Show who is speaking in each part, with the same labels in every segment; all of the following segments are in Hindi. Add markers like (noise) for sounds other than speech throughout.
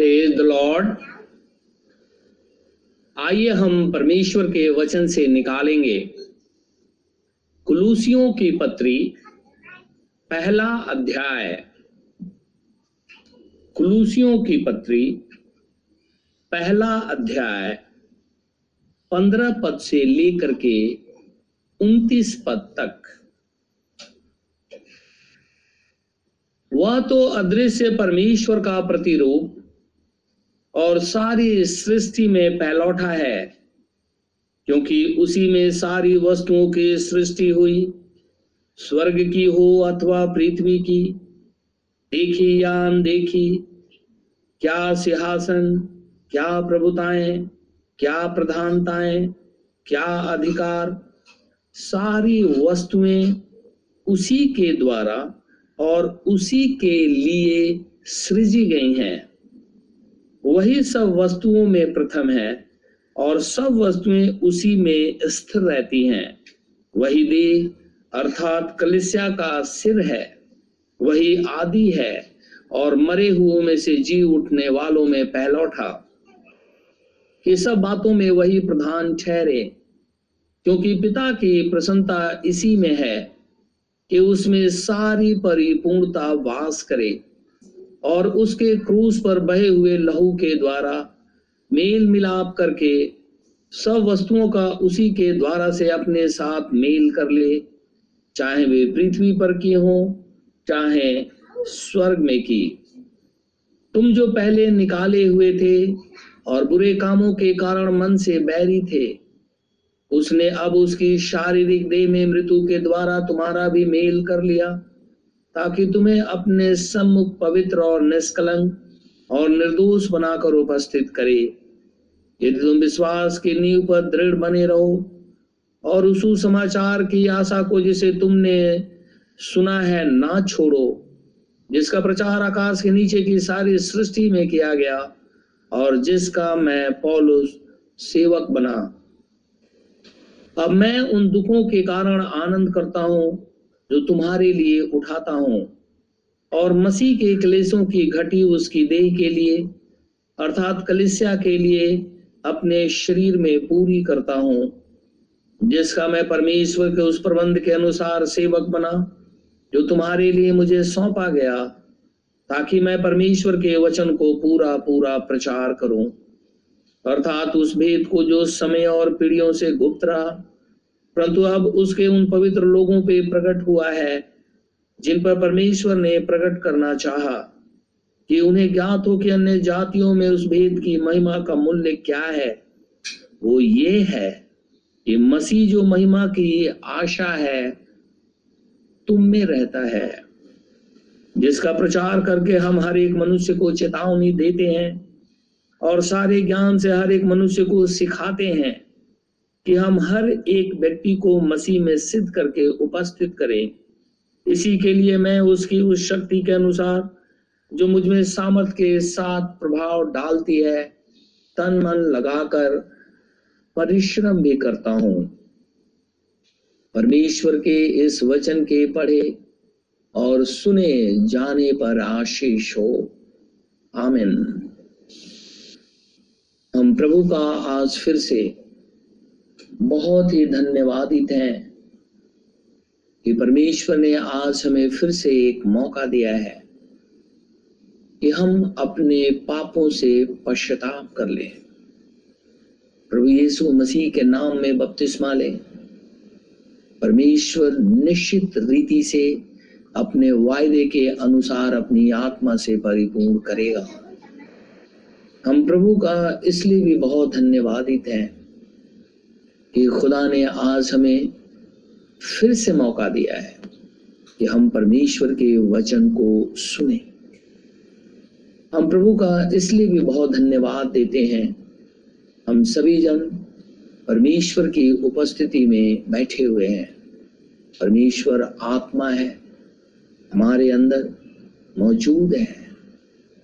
Speaker 1: प्रेज द लॉर्ड आइए हम परमेश्वर के वचन से निकालेंगे। कुलूसियों की पत्री, पहला अध्याय। कुलूसियों की पत्री, पहला अध्याय, पंद्रह पद से लेकर के उन्तीस पद तक। वह तो अदृश्य परमेश्वर का प्रतिरूप और सारी सृष्टि में पहलौठा है, क्योंकि उसी में सारी वस्तुओं की सृष्टि हुई। स्वर्ग की हो अथवा पृथ्वी की, देखी या अनदेखी, क्या सिंहासन, क्या प्रभुताएँ, क्या प्रधानताएँ, क्या अधिकार, सारी वस्तुएँ उसी के द्वारा और उसी के लिए सृजी गई हैं। वही सब वस्तुओं में प्रथम है और सब वस्तुएँ उसी में स्थिर रहती हैं। वही देह, अर्थात कलिसिया का सिर है, वही आदि है और मरे हुओं में से जी उठने वालों में पहलौठा। ये सब बातों में वही प्रधान ठहरे, क्योंकि पिता की प्रसन्नता इसी में है कि उसमें सारी परिपूर्णता वास करे। और उसके क्रूस पर बहे हुए लहू के द्वारा मेल मिलाप करके सब वस्तुओं का उसी के द्वारा से अपने साथ मेल कर ले। चाहे वे पृथ्वी पर की हो, चाहे स्वर्ग में की। तुम जो पहले निकाले हुए थे और बुरे कामों के कारण मन से बैरी थे, उसने अब उसकी शारीरिक देह में मृत्यु के द्वारा तुम्हारा भी मेल कर लिया। ताकि तुम्हें अपने सम्मुख पवित्र और निष्कलंक और निर्दोष बनाकर उपस्थित करे। यदि तुम विश्वास की नींव पर दृढ़ बने रहो और उस समाचार की आशा को जिसे तुमने सुना है ना छोड़ो, जिसका प्रचार आकाश के नीचे की सारी सृष्टि में किया गया और जिसका मैं पौलुस सेवक बना। अब मैं उन दुखों के कारण आनंद करता हूँ जो तुम्हारे लिए उठाता हूँ और मसीह के क्लेशों की घटी उसकी देह के लिए, अर्थात कलिसिया के लिए अपने शरीर में पूरी करता हूँ, जिसका मैं परमेश्वर के उस प्रबंध के अनुसार सेवक बना, जो तुम्हारे लिए मुझे सौंपा गया, ताकि मैं परमेश्वर के वचन को पूरा पूरा प्रचार करूँ। अर्थात उस भेद को जो समय और पीढ़ियों से गुप्त रहा परंतु अब उसके उन पवित्र लोगों पे प्रकट हुआ है, जिन पर परमेश्वर ने प्रकट करना चाहा, कि उन्हें ज्ञात हो कि अन्य जातियों में उस भेद की महिमा का मूल्य क्या है। वो ये है कि मसीह जो महिमा की आशा है, तुम में रहता है, जिसका प्रचार करके हम हर एक मनुष्य को चेतावनी देते हैं और सारे ज्ञान से हर एक मनुष्य को सिखाते हैं। कि हम हर एक व्यक्ति को मसीह में सिद्ध करके उपस्थित करें। इसी के लिए मैं उसकी उस शक्ति के अनुसार, जो मुझमें सामर्थ के साथ प्रभाव डालती है, तन मन लगाकर परिश्रम भी करता हूँ। परमेश्वर के इस वचन के पढ़े और सुने जाने पर आशीष हो। आमिन। हम प्रभु का आज फिर से बहुत ही धन्यवादित हैं कि परमेश्वर ने आज हमें फिर से एक मौका दिया है कि हम अपने पापों से पश्चाताप कर लें। प्रभु यीशु मसीह के नाम में बपतिस्मा लें। परमेश्वर निश्चित रीति से अपने वायदे के अनुसार अपनी आत्मा से परिपूर्ण करेगा। हम प्रभु का इसलिए भी बहुत धन्यवादित हैं कि खुदा ने आज हमें फिर से मौका दिया है कि हम परमेश्वर के वचन को सुने। हम प्रभु का इसलिए भी बहुत धन्यवाद देते हैं। हम सभी जन परमेश्वर की उपस्थिति में बैठे हुए हैं। परमेश्वर आत्मा है, हमारे अंदर मौजूद है।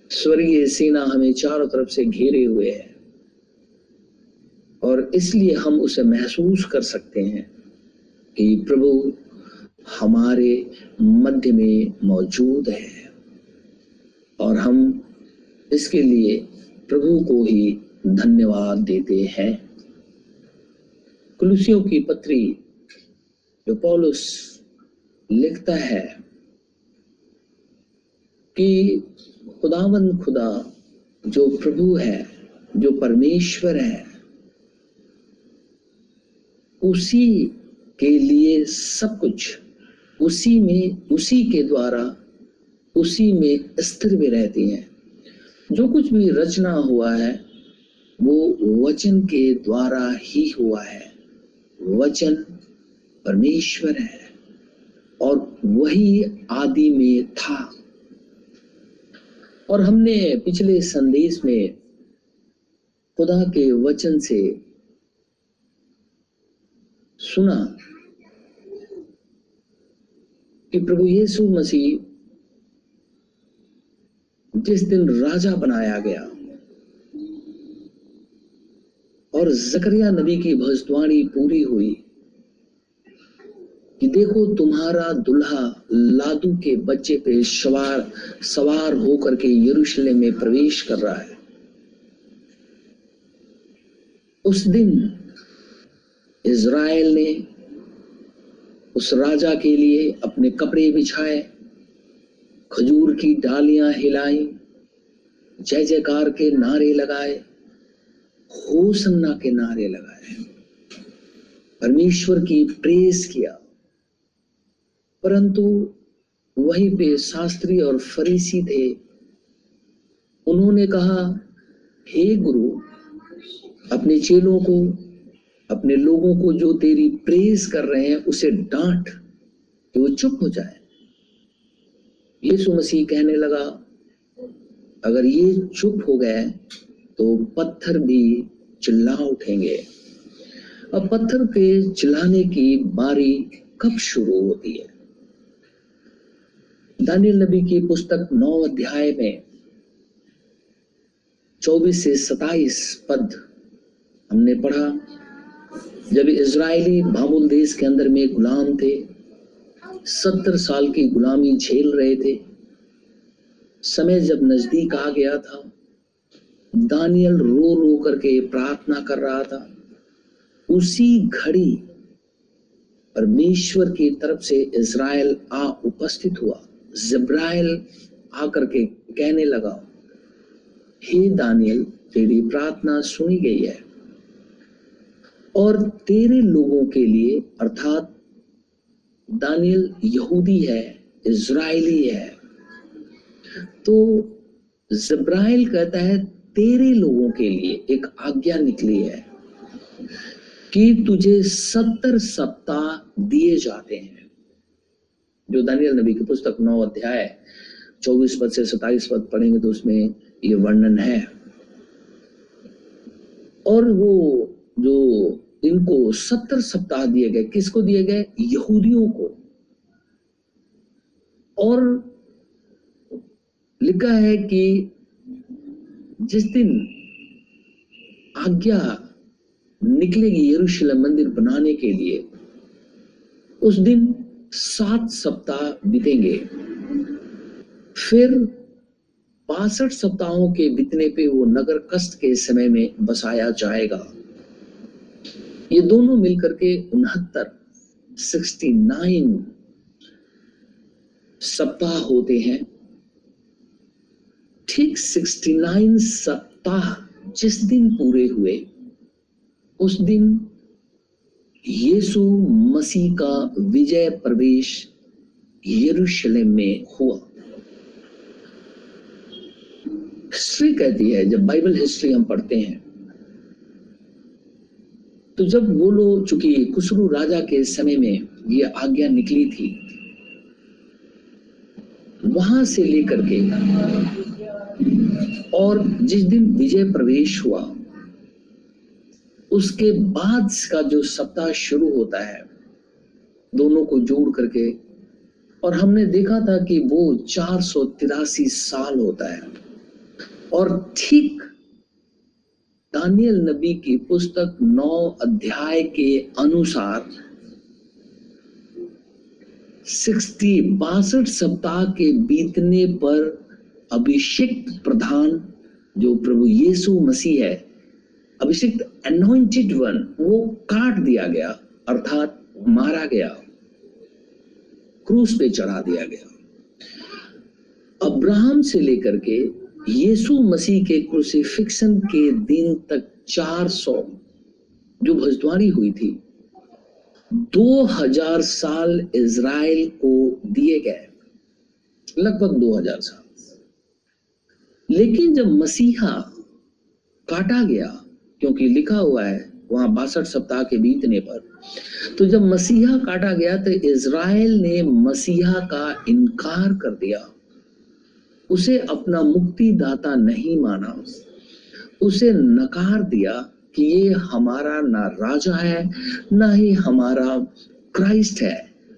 Speaker 1: स्वर्गीय सेना हमें चारों तरफ़ से घेरे हुए है। और इसलिए हम उसे महसूस कर सकते हैं कि प्रभु हमारे मध्य में मौजूद है। और हम इसके लिए प्रभु को ही धन्यवाद देते हैं। कुलुसियों की पत्री जो पौलुस लिखता है कि खुदावन खुदा जो प्रभु है, जो परमेश्वर है उसी के लिए सब कुछ, उसी में, उसी के द्वारा, उसी में स्थिर भी रहती हैं। जो कुछ भी रचना हुआ है, वो वचन के द्वारा ही हुआ है। वचन परमेश्वर है, और वही आदि में था। और हमने पिछले संदेश में खुदा के वचन से सुना कि प्रभु यीशु मसीह जिस दिन राजा बनाया गया और जकरिया नबी की भविष्यवाणी पूरी हुई कि देखो तुम्हारा दुल्हा लादू के बच्चे पे सवार सवार होकर के यरूशलेम में प्रवेश कर रहा है। उस दिन इज़राइल ने उस राजा के लिए अपने कपड़े बिछाए, खजूर की डालियाँ हिलाई, जय जयकार के नारे लगाए, होसन्ना के नारे लगाए। परमेश्वर की प्रेस किया। परंतु वहीं पे शास्त्री और फरीसी थे। उन्होंने कहा, हे गुरु, अपने चेलों को अपने लोगों को जो तेरी प्रेस कर रहे हैं, उसे डांट कि वो चुप हो जाए। यीशु मसीह कहने लगा, अगर ये चुप हो गए तो पत्थर भी चिल्ला उठेंगे। अब पत्थर के चिल्लाने की बारी कब शुरू होती है? दानियल नबी की पुस्तक नौ अध्याय में 24 से 27 पद हमने पढ़ा। जब इसराइली बाबुल देश के अंदर में गुलाम थे, सत्तर साल की गुलामी झेल रहे थे। समय जब नज़दीक आ गया था, दानियल रो रो करके प्रार्थना कर रहा था। उसी घड़ी परमेश्वर की तरफ़ से इज़राइल आ उपस्थित हुआ। जब्राइल आकर के कहने लगा, हे दानियल, तेरी प्रार्थना सुनी गई है। और तेरे लोगों के लिए, अर्थात दानियल यहूदी है, इज़राइली है। तो जब्राइल कहता है, तेरे लोगों के लिए एक आज्ञा निकली है कि तुझे सत्तर सप्ताह दिए जाते हैं। जो दानियल नबी की पुस्तक नौ अध्याय, चौबीस पद से सताइस पद पढ़ेंगे तो उसमें ये वर्णन है। और वो जो इनको सत्तर सप्ताह दिए गए। किसको दिए गए? यहूदियों को। और लिखा है कि जिस दिन आज्ञा निकलेगी यरूशलेम मंदिर बनाने के लिए, उस दिन सात सप्ताह बीतेंगे। फिर बासठ सप्ताहों के बीतने पे वो नगर कष्ट के समय में बसाया जाएगा। ये दोनों मिलकर के उनहत्तर सिक्सटी नाइन सप्ताह होते हैं। ठीक सिक्सटी नाइन सप्ताह जिस दिन पूरे हुए, उस दिन यीशु मसीह का विजय प्रवेश यरूशलेम में हुआ। हिस्ट्री कहती है, जब बाइबल हिस्ट्री हम पढ़ते हैं तो जब वो लोग, चूँकि कुसरू राजा के समय में ये आज्ञा निकली थी, वहाँ से लेकर के और जिस दिन विजय प्रवेश हुआ, उसके बाद का जो सप्ताह शुरू होता है, दोनों को जोड़ करके, और हमने देखा था कि वो चार सौ तिरासी साल होता है। और ठीक दानियल नबी की पुस्तक नौ अध्याय के अनुसार सिक्सटी बासठ सप्ताह के बीतने पर अभिषेक प्रधान, जो प्रभु यीशु मसीह है, अभिषिक्त अनोइंटेड वन वो काट दिया गया, अर्थात मारा गया, क्रूस पे चढ़ा दिया गया। अब्राहम से लेकर के यीशु मसीह के क्रूसिफिक्शन के दिन तक 400 जो भजद्वारी हुई थी 2000 साल इज़राइल को दिए गए। लगभग 2000 साल। लेकिन जब मसीहा काटा गया, क्योंकि लिखा हुआ है, वहाँ बासठ सप्ताह के बीतने पर तो जब मसीहा काटा गया तो इज़राइल ने मसीहा का इनकार कर दिया। उसे अपना मुक्तिदाता नहीं माना। उसे नकार दिया कि ये हमारा ना राजा है, ना ही हमारा क्राइस्ट है,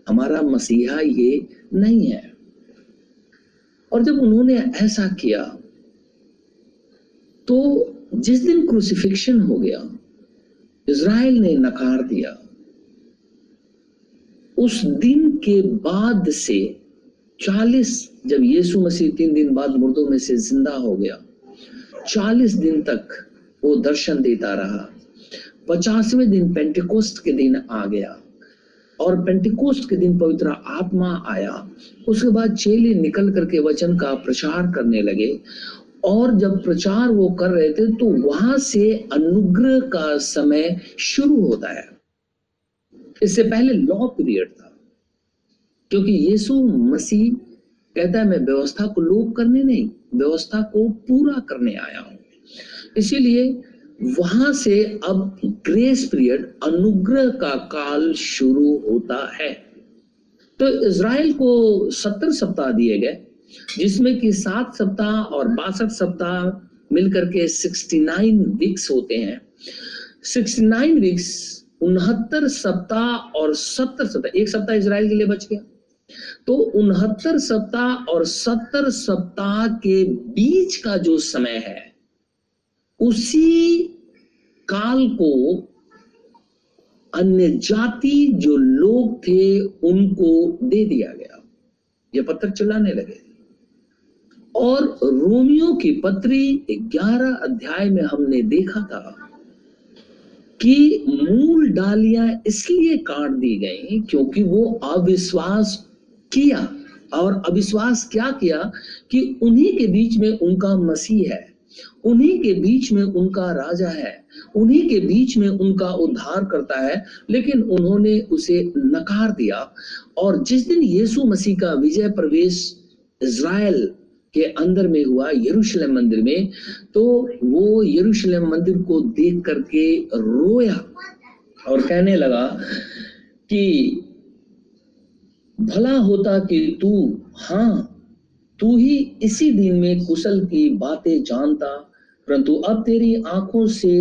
Speaker 1: हमारा मसीहा ये नहीं है। और जब उन्होंने ऐसा किया तो जिस दिन क्रूसिफिक्शन हो गया, इज़राइल ने नकार दिया। उस दिन के बाद से चालीस, जब यीशु मसीह तीन दिन बाद मुर्दों में से ज़िंदा हो गया, चालीस दिन तक वो दर्शन देता रहा। पचासवें दिन पेंटिकोस्ट के दिन आ गया और पेंटिकोस्ट के दिन पवित्र आत्मा आया। उसके बाद चेले निकल करके वचन का प्रचार करने लगे और जब प्रचार वो कर रहे थे तो वहाँ से अनुग्रह का समय शुरू होता है। इससे पहले लॉ पीरियड था। क्योंकि यीशु मसीह कहता है, मैं व्यवस्था को लोप करने नहीं, व्यवस्था को पूरा करने आया हूँ। इसीलिए वहाँ से अब ग्रेस पीरियड अनुग्रह का काल शुरू होता है। तो इज़राइल को सत्तर सप्ताह दिए गए, जिसमें कि सात सप्ताह और बासठ सप्ताह मिलकर के सिक्सटी नाइन वीक्स होते हैं। सिक्सटी नाइन वीक्स उनहत्तर सप्ताह और सत्तर सप्ताह, एक सप्ताह इसराइल के लिए बच गया। तो उनहत्तर सप्ताह और सत्तर सप्ताह के बीच का जो समय है, उसी काल को अन्य जाति जो लोग थे, उनको दे दिया गया। ये पत्र चलाने लगे। और रोमियो की पत्री 11 अध्याय में हमने देखा था कि मूल डालियाँ इसलिए काट दी गई क्योंकि वो अविश्वास किया और अविश्वास क्या किया कि उन्हीं के बीच में उनका मसीह है, उन्हीं के बीच में उनका राजा है, उन्हीं के बीच में उनका उद्धार करता है, लेकिन उन्होंने उसे नकार दिया। और जिस दिन यीशु मसीह का विजय प्रवेश इज़राइल के अंदर में हुआ, यरूशलेम मंदिर में तो वो यरूशलेम मंदिर को देख करके रोया और कहने लगा कि भला होता कि तू हाँ तू ही इसी दिन में कुशल की बातें जानता, परंतु अब तेरी आँखों से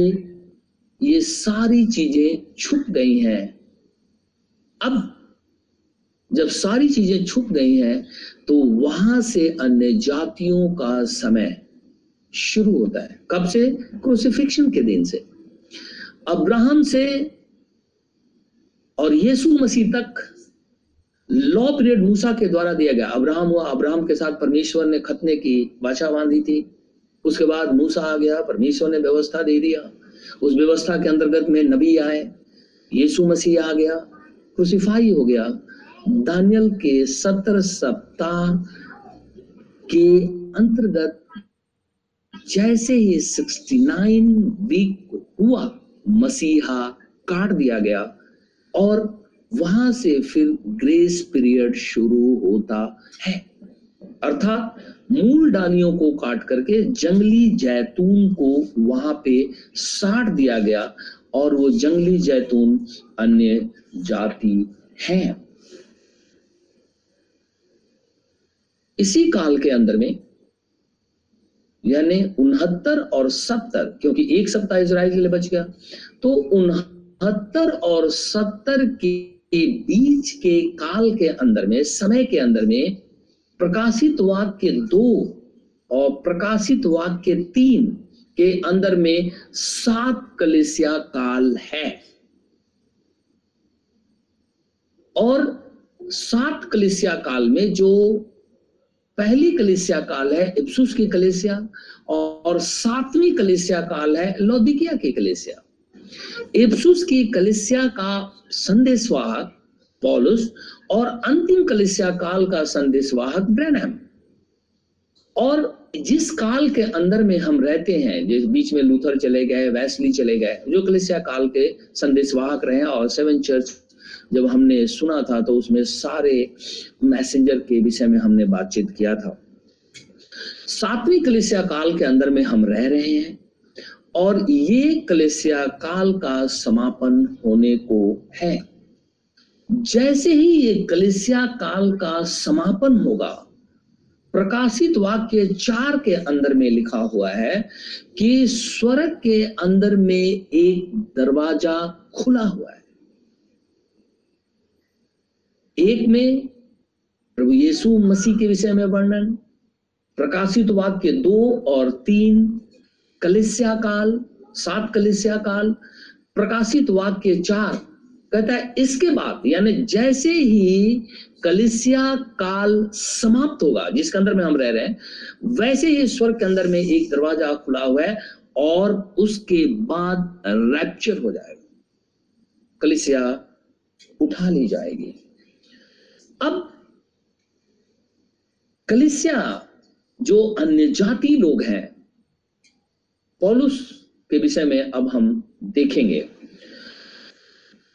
Speaker 1: ये सारी चीज़ें छुप गई हैं। अब जब सारी चीज़ें छुप गई हैं तो वहाँ से अन्य जातियों का समय शुरू होता है। कब से? क्रूसिफिक्शन के दिन से। अब्राहम से और यीशु मसीह तक लॉ पीरियड मूसा के द्वारा दिया गया। अब्राहम हुआ, अब्राहम के साथ परमेश्वर ने खतने की बाछा बांधी थी। उसके बाद मूसा आ गया, परमेश्वर ने व्यवस्था दे दिया। उस व्यवस्था के अंतर्गत में नबी आए, यीशु मसीह आ गया, क्रूसिफाई हो गया। दानियल के सत्र सप्ताह के अंतर्गत जैसे ही सिक्सटी नाइन वीक हुआ, मसीहा काट दिया गया और वहाँ से फिर ग्रेस पीरियड शुरू होता है। अर्थात मूल डालियों को काट करके जंगली जैतून को वहाँ पे साट दिया गया और वो जंगली जैतून अन्य जाति हैं। इसी काल के अंदर में, यानी उनहत्तर और सत्तर, क्योंकि एक सप्ताह इसराइल के लिए बच गया तो उनहत्तर और सत्तर के बीच के काल के अंदर में, समय के अंदर में प्रकाशित वाक के दो और प्रकाशित वाक के तीन के अंदर में सात कलिसिया काल है। और सात कलिसिया काल में जो पहली कलेसिया काल है, इप्सुस की कलेसिया, और सातवीं कलेसिया काल है, लौदिकिया की कलेसिया। इप्सुस की कलेसिया का संदेशवाहक पॉलुस और अंतिम कलेसिया काल का संदेशवाहक ब्रैनम और जिस काल के अंदर में हम रहते हैं, जिस बीच में लूथर चले गए, वैसली चले गए, जो कलिसिया काल के संदेशवाहक रहे और सेवन चर्च जब हमने सुना था तो उसमें सारे मैसेंजर के विषय में हमने बातचीत किया था। सातवीं कलिसिया काल के अंदर में हम रह रहे हैं। और ये कलिसिया काल का समापन होने को है। जैसे ही ये कलिसिया काल का समापन होगा, प्रकाशित वाक्य चार के अंदर में लिखा हुआ है कि स्वर्ग के अंदर में एक दरवाज़ा खुला हुआ है। एक में प्रभु यीशु मसीह के विषय में वर्णन, प्रकाशित वाक्य दो और तीन कलिस्या काल सात कलिस्या काल प्रकाशित वाक्य चार, कहता है, इसके बाद, यानी जैसे ही कलिसिया काल समाप्त होगा, जिसके अंदर में हम रह रहे हैं, वैसे ही स्वर्ग के अंदर में एक दरवाज़ा खुला हुआ है और उसके बाद रैप्चर हो जाएगा। कलिसिया उठा ली जाएगी। अब कलिसिया, जो अन्य जाति लोग हैं पॉलुस के विषय में अब हम देखेंगे।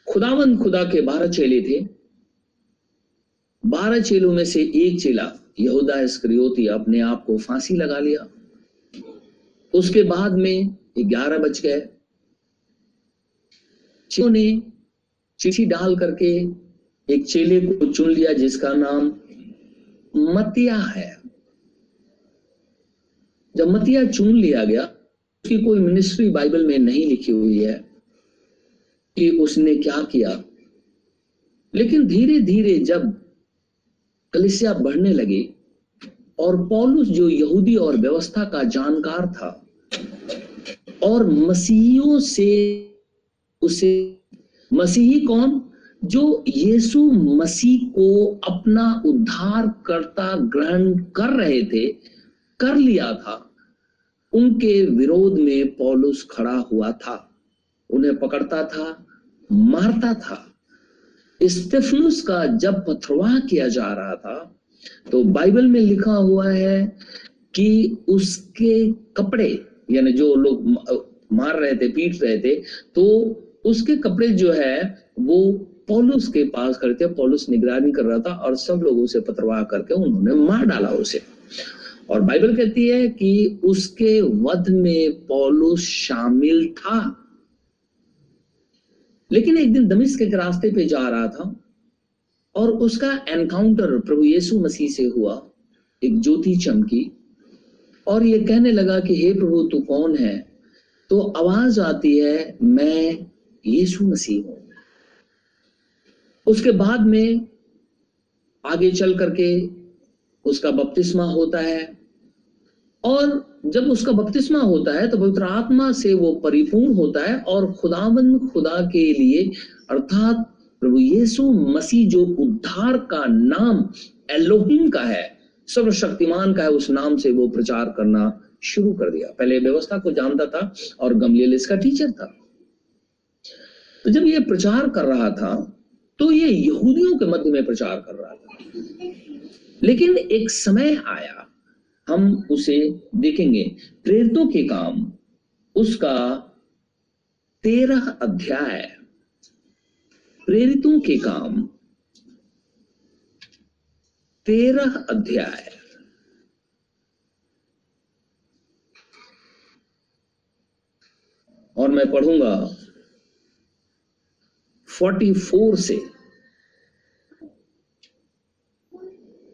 Speaker 1: खुदावन खुदा के बारह चेले थे। बारह चेलों में से एक चेला यहूदा इस्करियोती अपने आप को फांसी लगा लिया। उसके बाद में ग्यारह बज गए। ने चिट्ठी डाल करके एक चेले को चुन लिया जिसका नाम मतिया है। जब मतिया चुन लिया गया उसकी कोई मिनिस्ट्री बाइबल में नहीं लिखी हुई है कि उसने क्या किया। लेकिन धीरे धीरे जब कलिसिया बढ़ने लगी और पॉलुस जो यहूदी और व्यवस्था का जानकार था और मसीहियों से उसे, मसीही कौन? जो यीशु मसीह को अपना उद्धार करता ग्रहण कर रहे थे, कर लिया था। उनके विरोध में पौलुस खड़ा हुआ था। उन्हें पकड़ता था, मारता था। स्टेफनुस का जब पथरवाह किया जा रहा था तो बाइबल में लिखा हुआ है कि उसके कपड़े, यानी जो लोग मार रहे थे, पीट रहे थे तो उसके कपड़े जो है, वो पॉलुस के पास करते पॉलुस निगरानी कर रहा था और सब लोग उसे पत्रवाह करके उन्होंने मार डाला उसे। और बाइबल कहती है कि उसके वध में पॉलुस शामिल था। लेकिन एक दिन दमिश्क के रास्ते पे जा रहा था और उसका एनकाउंटर प्रभु यीशु मसीह से हुआ। एक ज्योति चमकी और ये कहने लगा कि, हे प्रभु, तू कौन है? तो आवाज़ आती है, मैं यीशु मसीह हूँ। उसके बाद में आगे चल करके उसका बपतिस्मा होता है। और जब उसका बपतिस्मा होता है तो पवित्र आत्मा से वो परिपूर्ण होता है और खुदावन खुदा के लिए, अर्थात प्रभु यीशु मसीह जो उद्धार का नाम एलोहिम का है, सर्वशक्तिमान का है, उस नाम से वो प्रचार करना शुरू कर दिया। पहले व्यवस्था को जानता था और गमलियल इसका टीचर था। तो जब ये प्रचार कर रहा था तो ये यहूदियों के मध्य में प्रचार कर रहा था। लेकिन एक समय आया हम उसे देखेंगे। प्रेरितों के काम, उसका तेरह अध्याय। प्रेरितों के काम, तेरह अध्याय। और मैं पढ़ूँगा फोर्टी फोर से,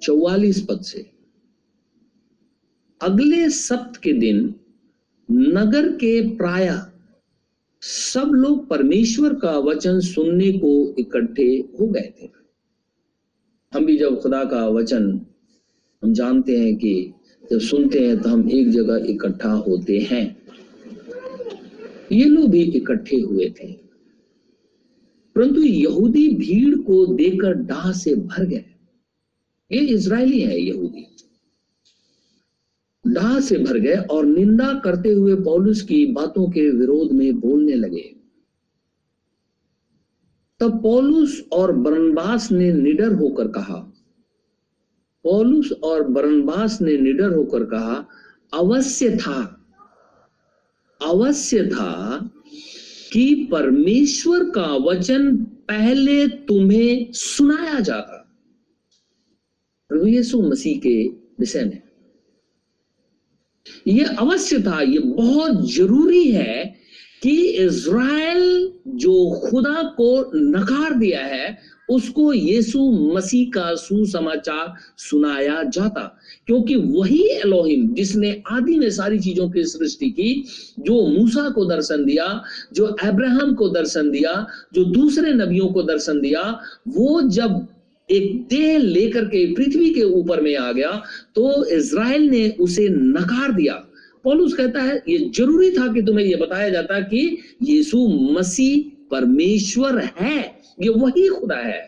Speaker 1: चौवालीस पद से। अगले सप्त के दिन नगर के प्राय सब लोग परमेश्वर का वचन सुनने को इकट्ठे हो गए थे। हम भी जब खुदा का वचन हम जानते हैं कि जब सुनते हैं तो हम एक जगह इकट्ठा होते हैं। ये लोग भी इकट्ठे हुए थे। परंतु यहूदी भीड़ को देकर डाह से भर गए। ये इज़राइली है यहूदी। डाह से भर गए और निंदा करते हुए पौलुस की बातों के विरोध में बोलने लगे। तब पौलुस और बरनबास ने निडर होकर कहा, पौलुस और बरनबास ने निडर होकर कहा, अवश्य था अवश्य था कि परमेश्वर का वचन पहले तुम्हें सुनाया जाता। प्रभु यीशु मसीह के विषय में। यह अवश्य था, ये बहुत ज़रूरी है कि इज़राइल जो खुदा को नकार दिया है, उसको यीशु मसीह का सुसमाचार सुनाया जाता। क्योंकि वही एलोहिम जिसने आदि में सारी चीज़ों की सृष्टि की, जो मूसा को दर्शन दिया, जो अब्राहम को दर्शन दिया, जो दूसरे नबियों को दर्शन दिया, वो जब एक देह लेकर के पृथ्वी के ऊपर में आ गया तो इज़राइल ने उसे नकार दिया। पौलुस कहता है, ये ज़रूरी था कि तुम्हें यह बताया जाता कि यीशु मसीह परमेश्वर है, ये वही खुदा है।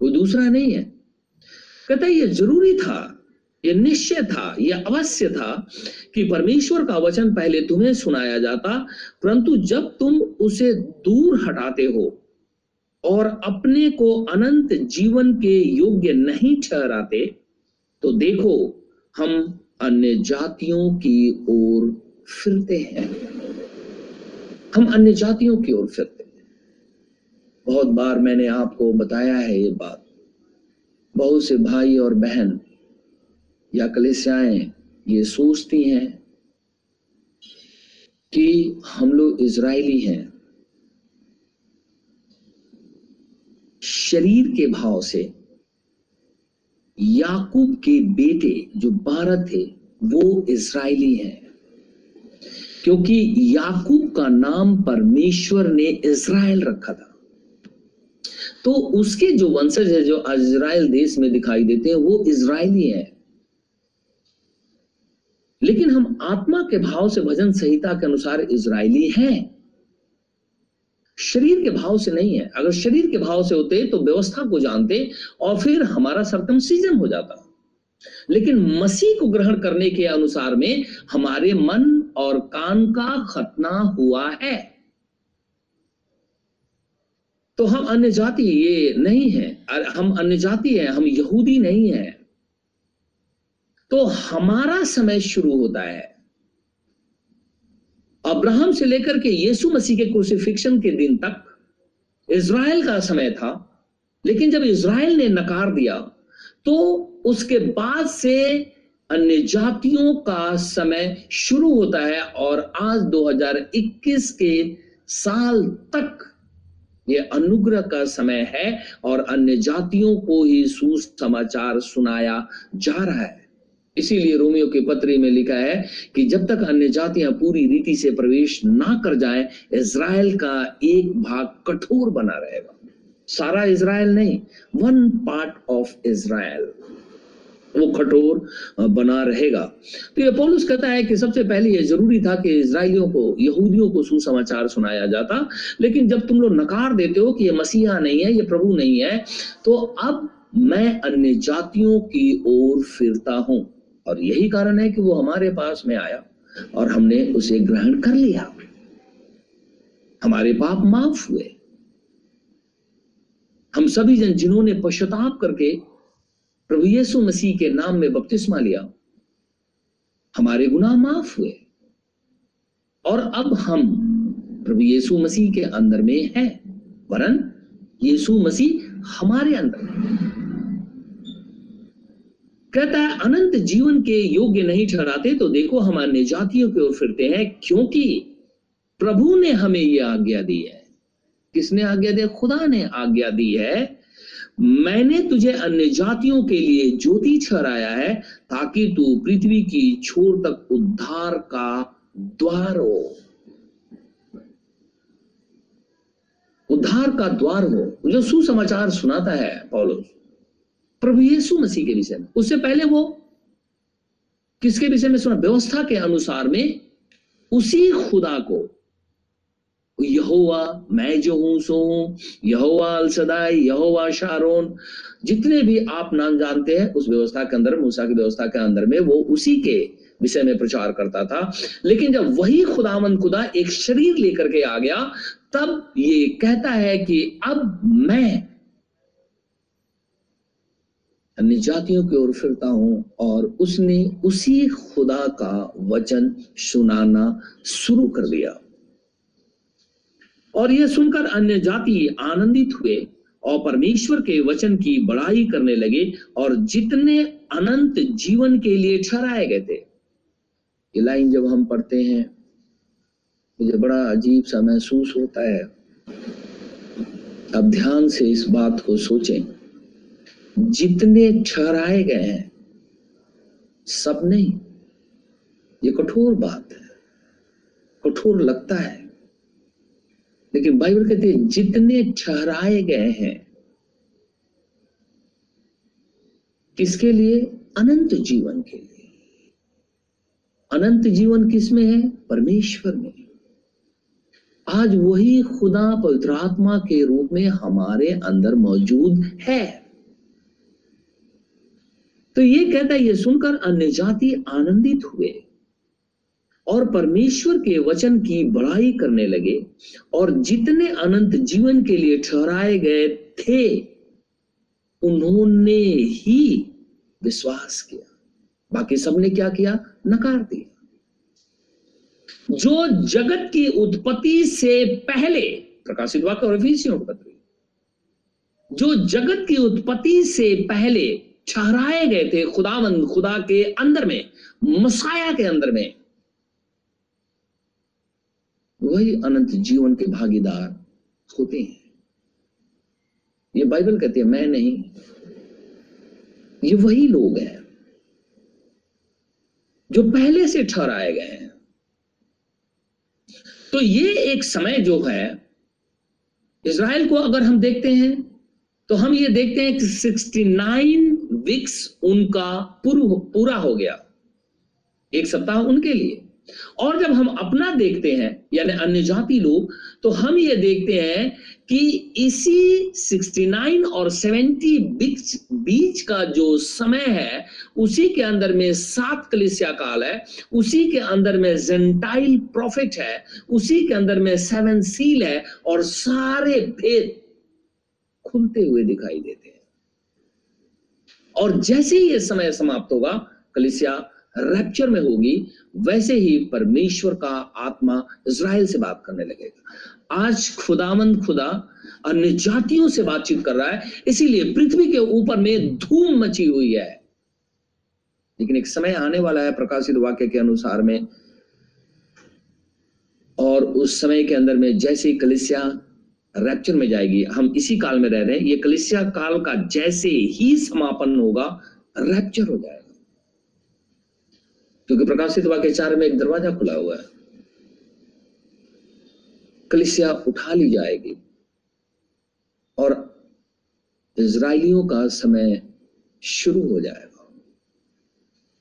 Speaker 1: कोई दूसरा नहीं है। कहता है, ये ज़रूरी था, ये निश्चय था, ये अवश्य था कि परमेश्वर का वचन पहले तुम्हें सुनाया जाता, परंतु जब तुम उसे दूर हटाते हो और अपने को अनंत जीवन के योग्य नहीं ठहराते तो देखो, हम अन्य जातियों की ओर फिरते हैं। हम अन्य जातियों की ओर फिरते हैं। बहुत बार मैंने आपको बताया है ये बात। बहुत से भाई और बहन या कलेसियाएँ ये सोचती हैं कि हम लोग इसराइली हैं। शरीर के भाव से, याकूब के बेटे जो बारह थे, वो इसराइली हैं। क्योंकि याकूब का नाम परमेश्वर ने इसराइल रखा था। तो उसके जो वंशज है, जो इज़राइल देश में दिखाई देते हैं, वो इसराइली हैं। लेकिन हम आत्मा के भाव से भजन संहिता के अनुसार इसराइली हैं। शरीर के भाव से नहीं है। अगर शरीर के भाव से होते तो व्यवस्था को जानते और फिर हमारा सरकम सीज़न हो जाता। लेकिन मसीह को ग्रहण करने के अनुसार में हमारे मन और कान का खतना हुआ है। तो हम अन्य जाति ये नहीं है। हम अन्य जाति है, हम यहूदी नहीं है। तो हमारा समय शुरू होता है। अब्राहम से लेकर के यीशु मसीह के क्रूसिफिक्शन के दिन तक इज़राइल का समय था। लेकिन जब इज़राइल ने नकार दिया तो उसके बाद से अन्य जातियों का समय शुरू होता है और आज 2021 के साल तक ये अनुग्रह का समय है और अन्य जातियों को ही सुसमाचार सुनाया जा रहा है। इसीलिए रोमियो के पत्री में लिखा है कि जब तक अन्य जातियाँ पूरी रीति से प्रवेश ना कर जाए, इज़राइल का एक भाग कठोर बना रहेगा। सारा इसराइल नहीं वन पार्ट ऑफ़ इज़राइल वो कठोर बना रहेगा। तो ये पौलुस कहता है कि सबसे पहले ये ज़रूरी था कि इसराइलियों को, यहूदियों को सुसमाचार सुनाया जाता, लेकिन जब तुम लोग नकार देते हो कि ये मसीहा नहीं है, ये प्रभु नहीं है तो अब मैं अन्य जातियों की ओर फिरता हूँ। और यही कारण है कि वो हमारे पास में आया और हमने उसे ग्रहण कर लिया। हमारे पाप माफ़ हुए। हम सभी जन जिन्होंने पश्चाताप करके प्रभु यीशु मसीह के नाम में बपतिस्मा लिया, हमारे गुनाह माफ़ हुए। और अब हम प्रभु यीशु मसीह के अंदर में है, वरन यीशु मसीह हमारे अंदर में कहता है, अनंत जीवन के योग्य नहीं ठहराते तो देखो हम अन्य जातियों की ओर फिरते हैं, क्योंकि प्रभु ने हमें यह आज्ञा दी है। किसने आज्ञा दी खुदा ने आज्ञा दी है, मैंने तुझे अन्य जातियों के लिए ज्योति ठहराया है, ताकि तू पृथ्वी की छोर तक उद्धार का द्वार हो। उद्धार का द्वार हो। जो सुसमाचार सुनाता है पौलुस प्रभु यीशु मसीह के विषय में। उससे पहले वो किसके विषय में सुना? व्यवस्था के अनुसार में उसी खुदा को, यहोवा, मैं जो हूँ, सो हूँ, यहोवा अलसदाई, यहोवा शारोन, जितने भी आप नाम जानते हैं, उस व्यवस्था के अंदर, मूसा की व्यवस्था के अंदर में वो उसी के विषय में प्रचार करता था। लेकिन जब वही खुदावन खुदा एक शरीर लेकर के आ गया, तब ये कहता है कि अब मैं अन्य जातियों की ओर फिरता हूँ और उसने उसी खुदा का वचन सुनाना शुरू कर दिया। और यह सुनकर अन्य जाति आनंदित हुए और परमेश्वर के वचन की बड़ाई करने लगे और जितने अनंत जीवन के लिए ठहराए गए थे। ये लाइन जब हम पढ़ते हैं, मुझे बड़ा अजीब सा महसूस होता है। अब ध्यान से इस बात को सोचें। जितने ठहराए गए हैं, सब नहीं। ये कठोर बात है। कठोर लगता है। लेकिन बाइबल कहती है, जितने ठहराए गए हैं, किसके लिए? अनंत जीवन के लिए। अनंत जीवन किसमें है? परमेश्वर में। आज वही खुदा पवित्र आत्मा के रूप में हमारे अंदर मौजूद है। तो ये कहता है, ये सुनकर अन्य जाति आनंदित हुए और परमेश्वर के वचन की बड़ाई करने लगे और जितने अनंत जीवन के लिए ठहराए गए थे, उन्होंने ही विश्वास किया। बाकी सबने क्या किया? नकार दिया। जो जगत की उत्पत्ति से पहले, प्रकाशित वाक्य और पत्री जो जगत की उत्पत्ति से पहले ठहराए गए थे खुदावंद, खुदा के अंदर में, मसाया के अंदर में। वही अनंत जीवन के भागीदार होते हैं। ये बाइबल कहती है, मैं नहीं, ये वही लोग हैं जो पहले से ठहराए गए हैं। तो ये एक समय जो है इसराइल को अगर हम देखते हैं तो हम ये देखते हैं कि 69 वीक्स उनका पूरा हो गया। एक सप्ताह उनके लिए। और जब हम अपना देखते हैं, यानी अन्य जाति लोग तो हम ये देखते हैं कि इसी 69 और 70 बीच बीच का जो समय है, उसी के अंदर में सात कलिसिया काल है, उसी के अंदर में जेंटाइल प्रॉफिट है, उसी के अंदर में सेवन सील है, और सारे भेद खुलते हुए दिखाई देते और जैसे ही ये समय समाप्त होगा, कलिसिया रैप्चर में होगी, वैसे ही परमेश्वर का आत्मा इज़राइल से बात करने लगेगा। आज खुदामंद खुदा अन्य जातियों से बातचीत कर रहा है, इसीलिए पृथ्वी के ऊपर में धूम मची हुई है। लेकिन एक समय आने वाला है प्रकाशित वाक्य के अनुसार में, और उस समय के अंदर में जैसे कलिसिया रैप्चर में जाएगी। हम इसी काल में रह रहे हैं। ये कलिसिया काल का जैसे ही समापन होगा रैप्चर हो जाएगा। क्योंकि प्रकाशित वाक्य चार में एक दरवाज़ा खुला हुआ है। कलिसिया उठा ली जाएगी। और इसराइलियों का समय शुरू हो जाएगा।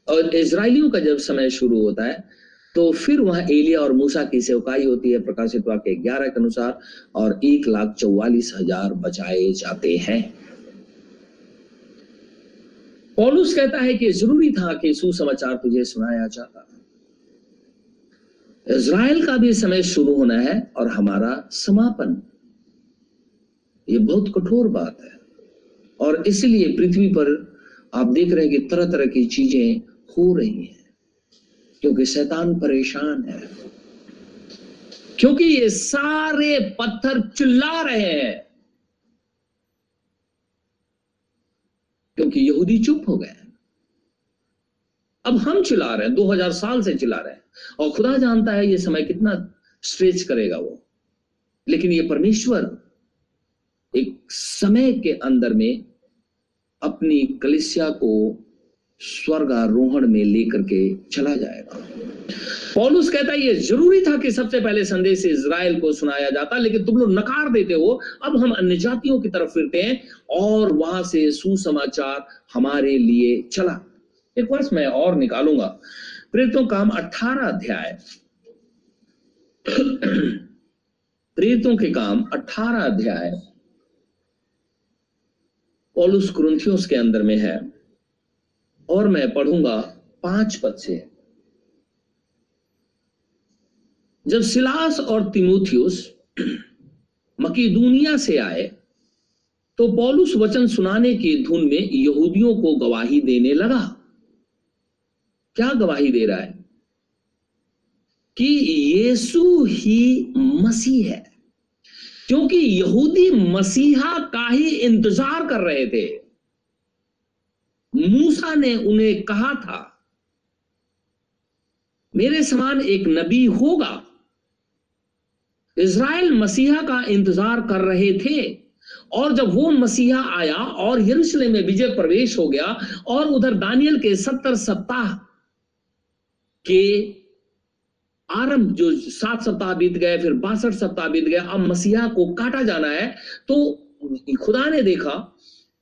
Speaker 1: और इसराइलियों का जब समय शुरू होता है तो फिर वहाँ एलिया और मूसा की सेवकाई होती है, प्रकाशित वाक्य ग्यारह के अनुसार, और एक लाख चौवालीस हज़ार बचाए जाते हैं। पॉलुस कहता है कि ज़रूरी था कि सुसमाचार तुझे सुनाया जाता। इज़राइल का भी समय शुरू होना है और हमारा समापन। ये बहुत कठोर बात है, और इसलिए पृथ्वी पर आप देख रहे हैं कि तरह तरह की चीज़ें हो रही हैं। क्योंकि शैतान परेशान है। क्योंकि ये सारे पत्थर चिल्ला रहे हैं। क्योंकि यहूदी चुप हो गए अब हम चिल्ला रहे हैं 2000 साल से चिल्ला रहे हैं। और खुदा जानता है ये समय कितना स्ट्रेच करेगा वो। लेकिन ये परमेश्वर एक समय के अंदर में अपनी कलिसिया को स्वर्गारोहण में लेकर के चला जाएगा। पौलुस कहता है, ये ज़रूरी था कि सबसे पहले संदेश इज़राइल को सुनाया जाता, लेकिन तुम लोग नकार देते हो। अब हम अन्य जातियों की तरफ़ फिरते हैं और वहाँ से सुसमाचार हमारे लिए चला। एक वर्ष मैं और निकालूँगा। प्रेरितों काम अठारह अध्याय। प्रेरितों के काम 18 अध्याय। पॉलुस कुरुंथियोस के अंदर में है। और मैं पढ़ूँगा पाँच पद से। जब सिलास और तिमोथियस मकीदुनिया से आए तो पौलुस वचन सुनाने की धुन में यहूदियों को गवाही देने लगा। क्या गवाही दे रहा है? कि यीशु ही मसीह है, क्योंकि यहूदी मसीहा का ही इंतज़ार कर रहे थे। मूसा ने उन्हें कहा था, मेरे समान एक नबी होगा। इज़राइल मसीहा का इंतज़ार कर रहे थे और जब वो मसीहा आया और यरूशलेम में विजय प्रवेश हो गया और उधर दानियल के सत्तर सप्ताह के आरंभ जो सात सप्ताह बीत गए, फिर बासठ सप्ताह बीत गए, अब मसीहा को काटा जाना है तो खुदा ने देखा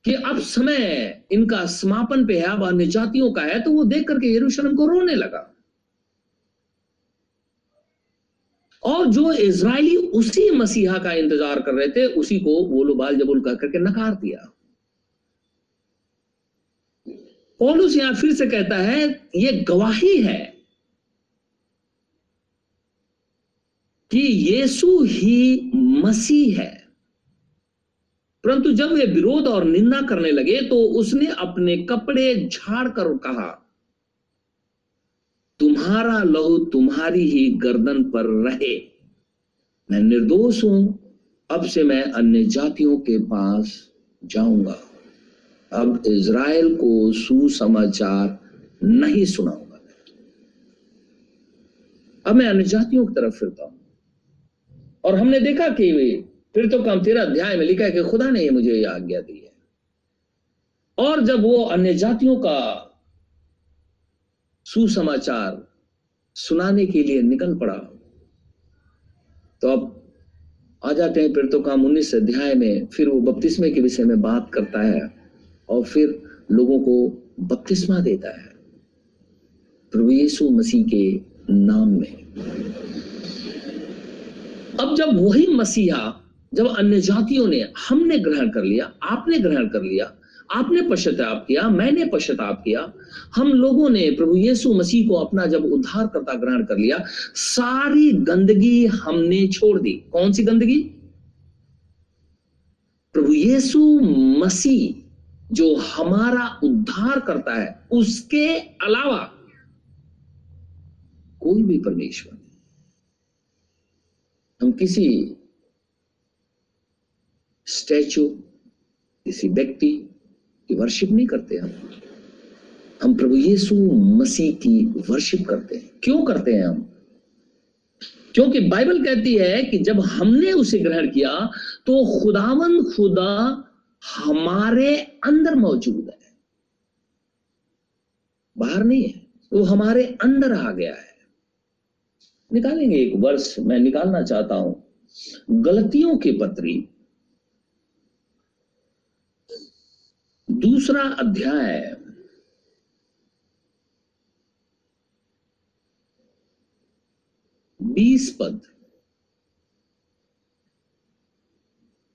Speaker 1: कि अब समय इनका समापन पे है, अब अन्य जातियों का है तो वो देख करके यरूशलेम को रोने लगा। और जो इज़राइली उसी मसीहा का इंतज़ार कर रहे थे, उसी को बोलो बाल जबुल कह करके नकार दिया। पौलुस यहाँ फिर से कहता है, ये गवाही है कि यीशु ही मसीह है। परंतु जब वे विरोध और निंदा करने लगे तो उसने अपने कपड़े झाड़ कर कहा, तुम्हारा लहू तुम्हारी ही गर्दन पर रहे। मैं निर्दोष हूँ। अब से मैं अन्य जातियों के पास जाऊँगा। अब इज़राइल को सुसमाचार नहीं सुनाऊँगा। अब मैं अन्य जातियों की तरफ़ फिरता हूँ। और हमने देखा कि फिर तो काम तेरह अध्याय में लिखा है कि खुदा ने ये मुझे यह आज्ञा दी है। और जब वो अन्य जातियों का सुसमाचार सुनाने के लिए निकल पड़ा तो अब आ जाते हैं फिर तो काम उन्नीस अध्याय में, फिर वो बपतिस्मे के विषय में बात करता है और फिर लोगों को बपतिस्मा देता है प्रभु यीशु मसीह के नाम में। अब जब वही मसीहा जब अन्य जातियों ने हमने ग्रहण कर लिया, आपने ग्रहण कर लिया, आपने पश्चाताप किया, मैंने पश्चाताप किया, हम लोगों ने प्रभु यीशु मसीह को अपना जब उद्धार करता ग्रहण कर लिया, सारी गंदगी हमने छोड़ दी। कौन सी गंदगी? प्रभु यीशु मसीह जो हमारा उद्धार करता है, उसके अलावा कोई भी परमेश्वर नहीं। हम किसी स्टैचू, किसी व्यक्ति की वर्शिप नहीं करते हम। हम प्रभु यीशु मसीह की वर्शिप करते हैं। क्यों करते हैं हम? क्योंकि बाइबल कहती है कि जब हमने उसे ग्रहण किया तो खुदावन खुदा हमारे अंदर मौजूद है। बाहर नहीं है, वो हमारे अंदर आ गया है। निकालेंगे एक वर्ष, मैं निकालना चाहता हूँ। गलतियों की पत्री दूसरा अध्याय बीस पद।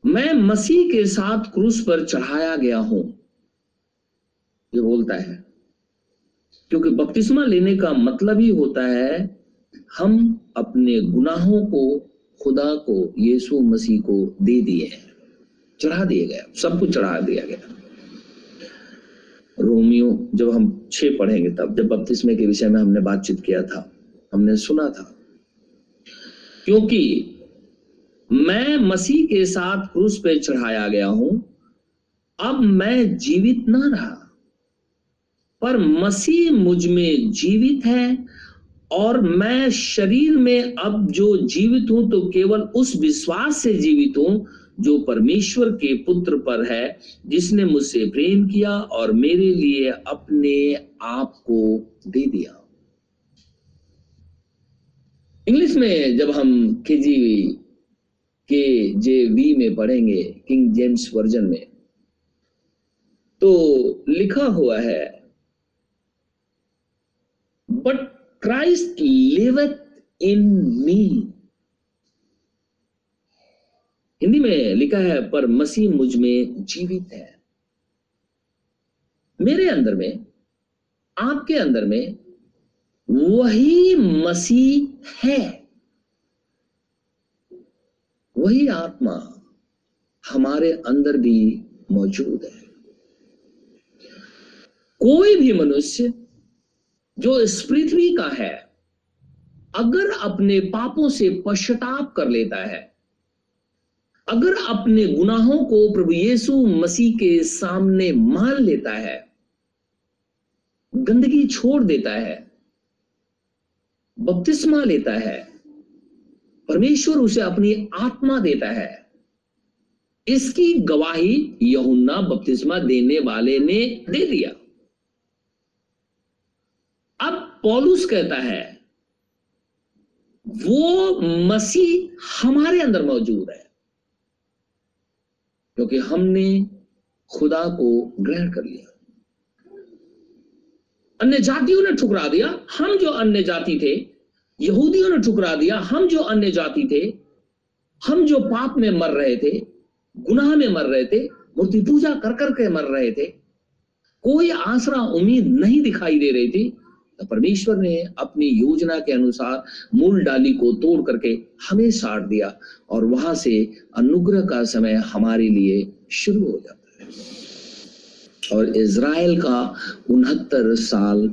Speaker 1: मैं मसीह के साथ क्रूस पर चढ़ाया गया हूँ, ये बोलता है। क्योंकि बपतिस्मा लेने का मतलब ही होता है, हम अपने गुनाहों को, खुदा को, यीशु मसीह को दे दिए हैं। चढ़ा दिए गया सब कुछ चढ़ा दिया गया। रोमियो, जब हम छह पढ़ेंगे तब, जब बपतिस्मे के विषय में हमने बातचीत किया था, हमने सुना था। क्योंकि मैं मसीह के साथ क्रूस पे चढ़ाया गया हूँ, अब मैं जीवित ना रहा। पर मसीह मुझमें जीवित है, और मैं शरीर में अब जो जीवित हूँ तो केवल उस विश्वास से जीवित हूँ जो परमेश्वर के पुत्र पर है, जिसने मुझसे प्रेम किया और मेरे लिए अपने आप को दे दिया। इंग्लिश में जब हम के जी के जे वी में पढ़ेंगे, किंग जेम्स वर्जन में तो लिखा हुआ है but Christ liveth in me Hindi में लिखा है, पर मसीह मुझमें जीवित है। मेरे अंदर में, आपके अंदर में वही मसीह है। वही आत्मा हमारे अंदर भी मौजूद है। कोई भी मनुष्य जो इस पृथ्वी का है, अगर अपने पापों से पश्चाताप कर लेता है अगर अपने गुनाहों को प्रभु यीशु मसीह के सामने मान लेता है, गंदगी छोड़ देता है, बपतिस्मा लेता है, परमेश्वर उसे अपनी आत्मा देता है, इसकी गवाही यहुन्ना बपतिस्मा देने वाले ने दे दिया। अब पौलुस कहता है, वो मसीह हमारे अंदर मौजूद है। क्योंकि हमने खुदा को ग्रहण कर लिया। अन्य जातियों ने ठुकरा दिया, हम जो अन्य जाति थे, यहूदियों ने ठुकरा दिया, हम जो अन्य जाति थे, हम जो पाप में मर रहे थे, गुनाह में मर रहे थे, मूर्ति पूजा कर करके मर रहे थे, कोई आसरा उम्मीद नहीं दिखाई दे रही थी तो परमेश्वर ने अपनी योजना के अनुसार मूल डाली को तोड़ करके हमें साट दिया और वहाँ से अनुग्रह का समय हमारे लिए शुरू हो जाता है। और इज़राइल का उनहत्तर साल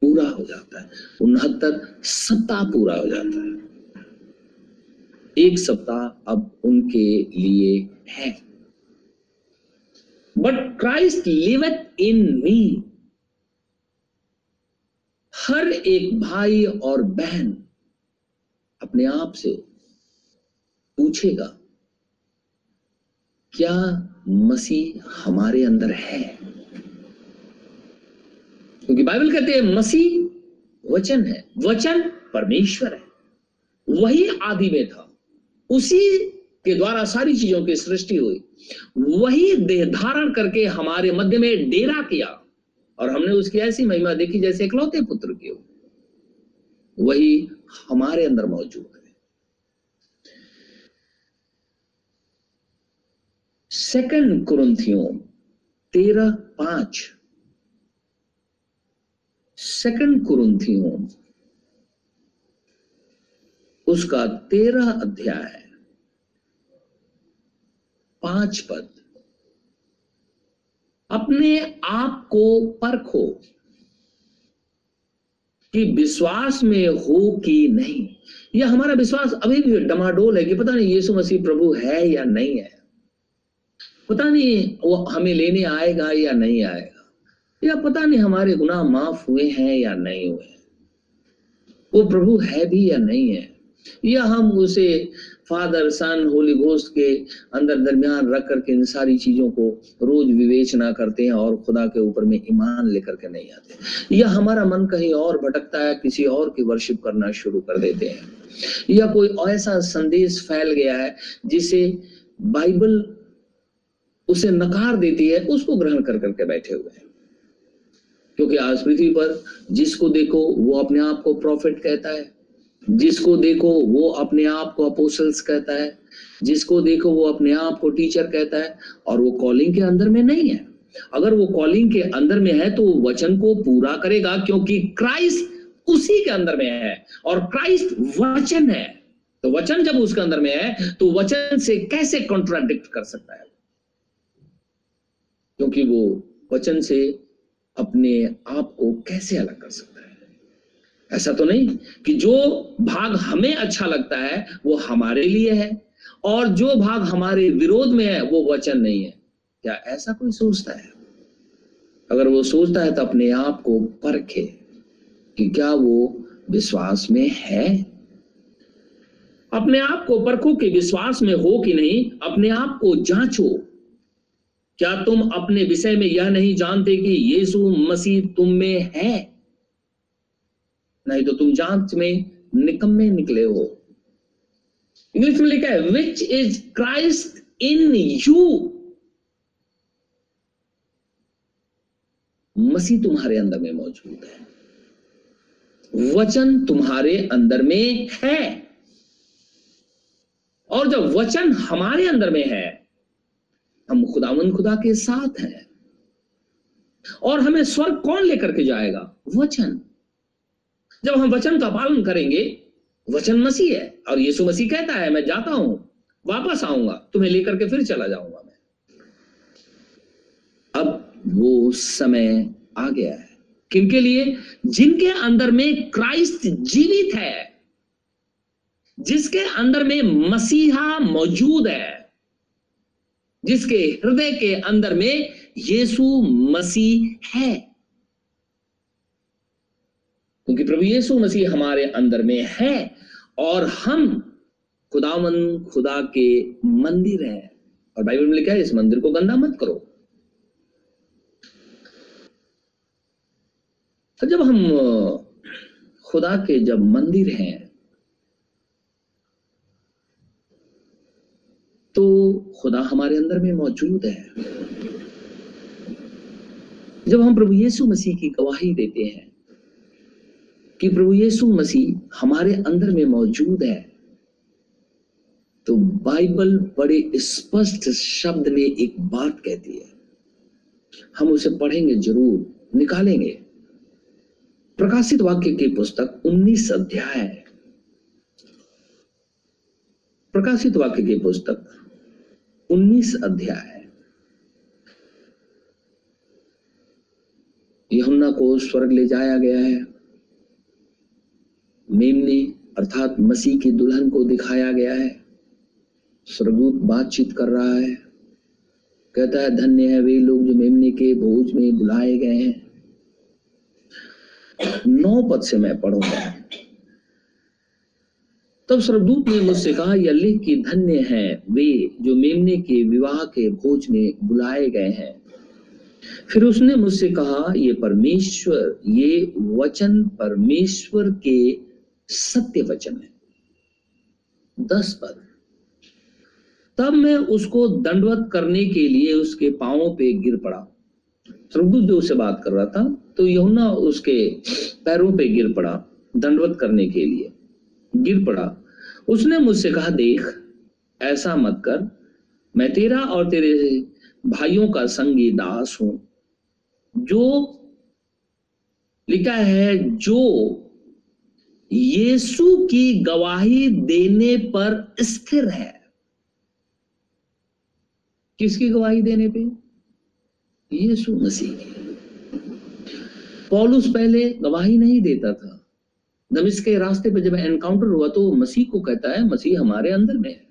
Speaker 1: पूरा हो जाता है। उनहत्तर सप्ताह पूरा हो जाता है। एक सप्ताह अब उनके लिए है। बट क्राइस्ट लिवथ इन मी हर एक भाई और बहन अपने आप से पूछेगा, क्या मसीह हमारे अंदर है? क्योंकि बाइबल कहते हैं, मसीह वचन है, वचन परमेश्वर है। वही आदि में था। उसी के द्वारा सारी चीज़ों की सृष्टि हुई। वही देह धारण करके हमारे मध्य में डेरा किया। और हमने उसकी ऐसी महिमा देखी जैसे इकलौते पुत्र की हो। वही हमारे अंदर मौजूद है। सेकंड कुरंथियों, तेरह पाँच। सेकंड कुरंथियों, उसका तेरह अध्याय, पाँच पद। अपने आप को परखो कि विश्वास में हो कि नहीं। यह हमारा विश्वास अभी भी डमाडोल है कि पता नहीं यीशु मसीह प्रभु है या नहीं है। पता नहीं वो हमें लेने आएगा या नहीं आएगा। या पता नहीं हमारे गुनाह माफ़ हुए हैं या नहीं हुए। वो प्रभु है भी या नहीं है। या हम उसे फादर सन होली घोस्ट के अंदर दरमियान रख करके इन सारी चीज़ों को रोज विवेचना करते हैं और खुदा के ऊपर में ईमान लेकर के नहीं आते। या हमारा मन कहीं और भटकता है, किसी और की वर्शिप करना शुरू कर देते हैं। या कोई ऐसा संदेश फैल गया है जिसे बाइबल उसे नकार देती है, उसको ग्रहण कर करके बैठे हुए हैं। क्योंकि आज पृथ्वी पर जिसको देखो, वो अपने आप को प्रॉफिट कहता है। जिसको देखो वो अपने आप को अपोसल्स कहता है। जिसको देखो वो अपने आप को टीचर कहता है। और वो कॉलिंग के अंदर में नहीं है। अगर वो कॉलिंग के अंदर में है तो वो वचन को पूरा करेगा क्योंकि क्राइस्ट उसी के अंदर में है। और क्राइस्ट वचन है। तो वचन जब उसके अंदर में है तो वचन से कैसे कॉन्ट्राडिक्ट कर सकता है? क्योंकि वो वचन से अपने आप को कैसे अलग कर सकता है? ऐसा तो नहीं कि जो भाग हमें अच्छा लगता है, वो हमारे लिए है, और जो भाग हमारे विरोध में है, वो वचन नहीं है। क्या ऐसा कोई सोचता है? अगर वो सोचता है तो अपने आप को परखे कि क्या वो विश्वास में है। अपने आप को परखो कि विश्वास में हो कि नहीं, अपने आप को जांचो। क्या तुम अपने विषय में यह नहीं जानते कि यीशु मसीह तुम में है? नहीं तो तुम जाँच में निकम्मे निकले हो। इंग्लिश में लिखा है which is Christ in you मसीह तुम्हारे अंदर में मौजूद है। वचन तुम्हारे अंदर में है। और जब वचन हमारे अंदर में है, हम खुदावन खुदा के साथ हैं। और हमें स्वर्ग कौन लेकर के जाएगा? वचन। जब हम वचन का पालन करेंगे, वचन मसीह है और यीशु मसीह कहता है, मैं जाता हूँ, वापस आऊँगा, तुम्हें लेकर के फिर चला जाऊँगा मैं। अब वो समय आ गया है। किनके लिए? जिनके अंदर में क्राइस्ट जीवित है, जिसके अंदर में मसीहा मौजूद है, जिसके हृदय के अंदर में यीशु मसीह है। क्योंकि प्रभु यीशु मसीह हमारे अंदर में है और हम खुदावन, खुदा के मंदिर हैं। और बाइबल में लिखा है, इस मंदिर को गंदा मत करो। तो जब हम खुदा के जब मंदिर हैं तो खुदा हमारे अंदर में मौजूद है। जब हम प्रभु यीशु मसीह की गवाही देते हैं कि प्रभु यीशु मसीह हमारे अंदर में मौजूद है। तो बाइबल बड़े स्पष्ट शब्द में एक बात कहती है। हम उसे पढ़ेंगे ज़रूर, निकालेंगे। प्रकाशित वाक्य की पुस्तक 19 अध्याय। प्रकाशित वाक्य की पुस्तक 19 अध्याय। यमुना को स्वर्ग ले जाया गया है। मेमने अर्थात मसीह की दुल्हन को दिखाया गया है। स्वर्गदूत बातचीत कर रहा है। कहता है, धन्य है वे लोग जो मेमने के भोज में बुलाए गए हैं। नौ पद से मैं पढ़ूँगा। तब स्वर्गदूत ने मुझसे कहा, यह लिख की धन्य है वे जो मेमने के विवाह के भोज में बुलाए गए हैं। फिर उसने मुझसे कहा, ये परमेश्वर, ये वचन परमेश्वर के सत्य वचन है। दस पद। तब मैं उसको दंडवत करने के लिए उसके पाओ पे गिर पड़ा। स्वर्गदूत जो उससे बात कर रहा था तो यहुना उसके पैरों पे गिर पड़ा, दंडवत करने के लिए। गिर पड़ा। उसने मुझसे कहा, देख, ऐसा मत कर। मैं तेरा और तेरे भाइयों का संगी दास हूँ। जो, लिखा है, जो यीशु की गवाही देने पर स्थिर है। किसकी गवाही देने पे? यीशु मसीह पॉलुस पहले गवाही नहीं देता था। जब इसके रास्ते पे जब एनकाउंटर हुआ तो मसीह को कहता है, मसीह हमारे अंदर में है।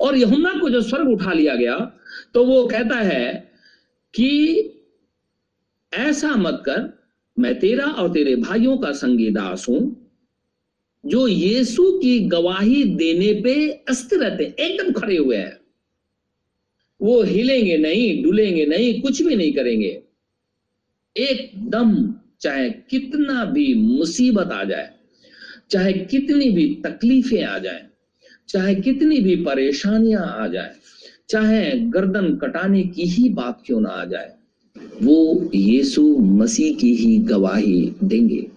Speaker 1: और यहुन्ना को जब स्वर्ग उठा लिया गया तो वो कहता है कि ऐसा मत कर मैं तेरा और तेरे भाइयों का संगी दास हूँ, जो यीशु की गवाही देने पे अस्थिर रहते एकदम खड़े हुए हैं। वो हिलेंगे नहीं, डुलेंगे नहीं, कुछ भी नहीं करेंगे। एकदम चाहे कितना भी मुसीबत आ जाए, चाहे कितनी भी तकलीफें आ जाए, चाहे कितनी भी परेशानियाँ आ जाए, चाहे गर्दन कटाने की ही बात क्यों ना आ जाए वो यीशु मसीह की ही गवाही देंगे।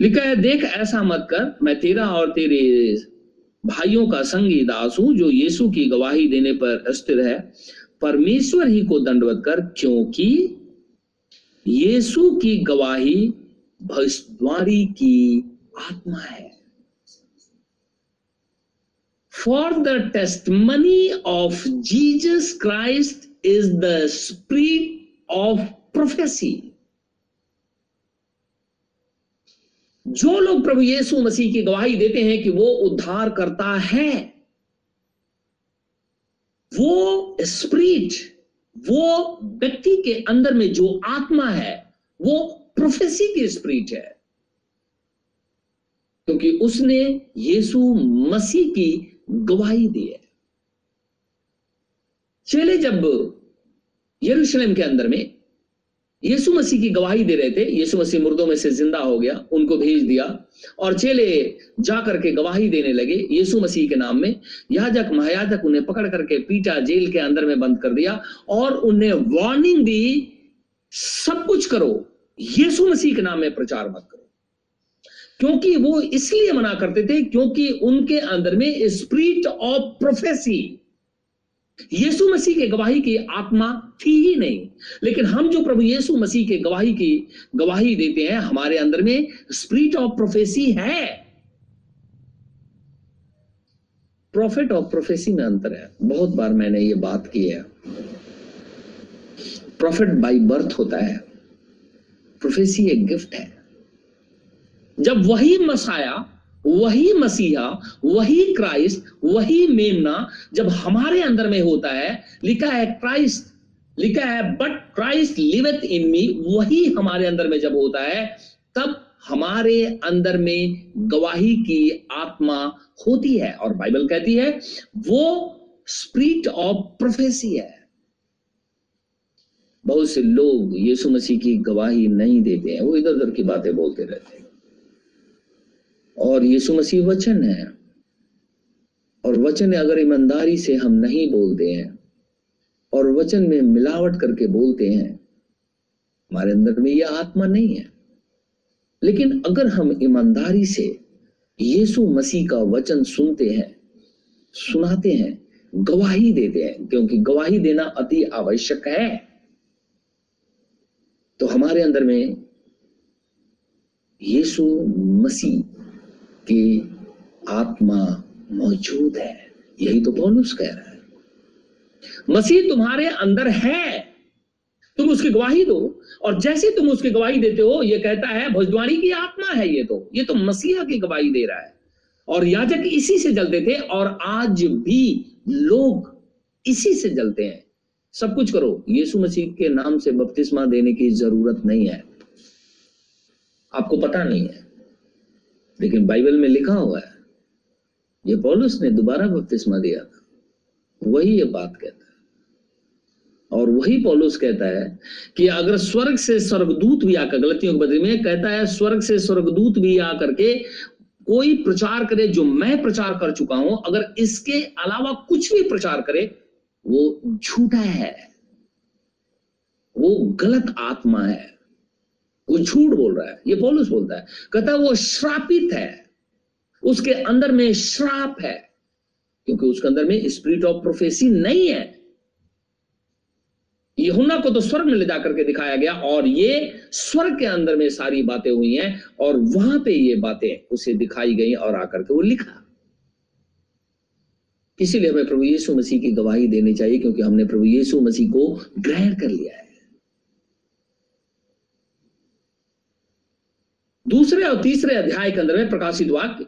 Speaker 1: लिखा है, देख ऐसा मत कर, मैं तेरा और तेरे भाइयों का संगी दास हूँ, जो यीशु की गवाही देने पर स्थिर है। परमेश्वर ही को दंडवत कर, क्योंकि यीशु की गवाही भविष्यवाणी की आत्मा है। The testimony of Jesus Christ is the spirit of prophecy जो लोग प्रभु यीशु मसीह की गवाही देते हैं कि वो उद्धार करता है, वो स्प्रिट वो व्यक्ति के अंदर में जो आत्मा है, वो प्रोफेसी की स्प्रिट है। क्योंकि उसने यीशु मसीह की गवाही दी है। चेले जब यरूशलेम के अंदर में यीशु मसीह की गवाही दे रहे थे, यीशु मसीह मुर्दों में से ज़िंदा हो गया, उनको भेज दिया, और चेले जाकर के गवाही देने लगे यीशु मसीह के नाम में। याजक, महायाजक उन्हें पकड़ करके पीटा, जेल के अंदर में बंद कर दिया, और उन्हें वार्निंग दी, सब कुछ करो, यीशु मसीह के नाम में प्रचार मत करो। क्योंकि वो इसलिए मना करते थे क्योंकि उनके अंदर में स्प्रिट ऑफ़ प्रोफेसी यीशु मसीह के गवाही की आत्मा थी ही नहीं। लेकिन हम जो प्रभु यीशु मसीह के गवाही की गवाही देते हैं, हमारे अंदर में स्प्रिट ऑफ़ प्रोफेसी है। प्रॉफिट ऑफ़ प्रोफेसी में अंतर है। बहुत बार मैंने ये बात की है। प्रॉफिट बाई बर्थ होता है। प्रोफेसी एक गिफ्ट है। जब वही मसाया, वही मसीहा, वही क्राइस्ट, वही मेमना जब हमारे अंदर में होता है, लिखा है क्राइस्ट, लिखा है बट क्राइस्ट लिविथ इन मी वही हमारे अंदर में जब होता है, तब हमारे अंदर में गवाही की आत्मा होती है। और बाइबल कहती है, वो स्प्रिट ऑफ़ प्रोफेसी है। बहुत से लोग यीशु मसीह की गवाही नहीं देते हैं, वो इधर उधर की बातें बोलते रहते हैं। और यीशु मसीह वचन है। और वचन अगर ईमानदारी से हम नहीं बोलते हैं, और वचन में मिलावट करके बोलते हैं, हमारे अंदर में यह आत्मा नहीं है। लेकिन अगर हम ईमानदारी से यीशु मसीह का वचन सुनते हैं, सुनाते हैं, गवाही देते हैं, क्योंकि गवाही देना अति आवश्यक है तो हमारे अंदर में यीशु मसीह की आत्मा मौजूद है। यही तो पौलुस कह रहा है। मसीह तुम्हारे अंदर है। तुम उसकी गवाही दो। और जैसे तुम उसकी गवाही देते हो, ये कहता है, भजद्वारी की आत्मा है ये तो। ये तो मसीहा की गवाही दे रहा है। और याजक इसी से जलते थे, और आज भी लोग इसी से जलते हैं। सब कुछ करो। यीशु मसीह के नाम से बपतिस्मा देने की ज़रूरत नहीं है। आपको पता नहीं है। लेकिन बाइबल में लिखा हुआ है, ये पॉलुस ने दोबारा बपतिस्मा दिया था। वही ये बात कहता है। और वही पॉलुस कहता है कि अगर स्वर्ग से स्वर्गदूत भी आकर, गलतियों के बदले में कहता है, स्वर्ग से स्वर्गदूत भी आकर के कोई प्रचार करे जो मैं प्रचार कर चुका हूँ, अगर इसके अलावा कुछ भी प्रचार करे, वो झूठा है। वो गलत आत्मा है। वो झूठ बोल रहा है, ये पौलुस बोलता है। कहता वो श्रापित है। उसके अंदर में श्राप है, क्योंकि उसके अंदर में स्पिरिट ऑफ़ प्रोफेसी नहीं है। यहुना को तो स्वर्ग में ले जाकर के दिखाया गया, और ये स्वर्ग के अंदर में सारी बातें हुई हैं, और वहाँ पे ये बातें उसे दिखाई गई और आकर के वो लिखा। इसीलिए हमें प्रभु यीशु मसीह की गवाही देनी चाहिए, क्योंकि हमने प्रभु यीशु मसीह को ग्रहण कर लिया है। दूसरे और तीसरे अध्याय के अंदर में प्रकाशित वाक्य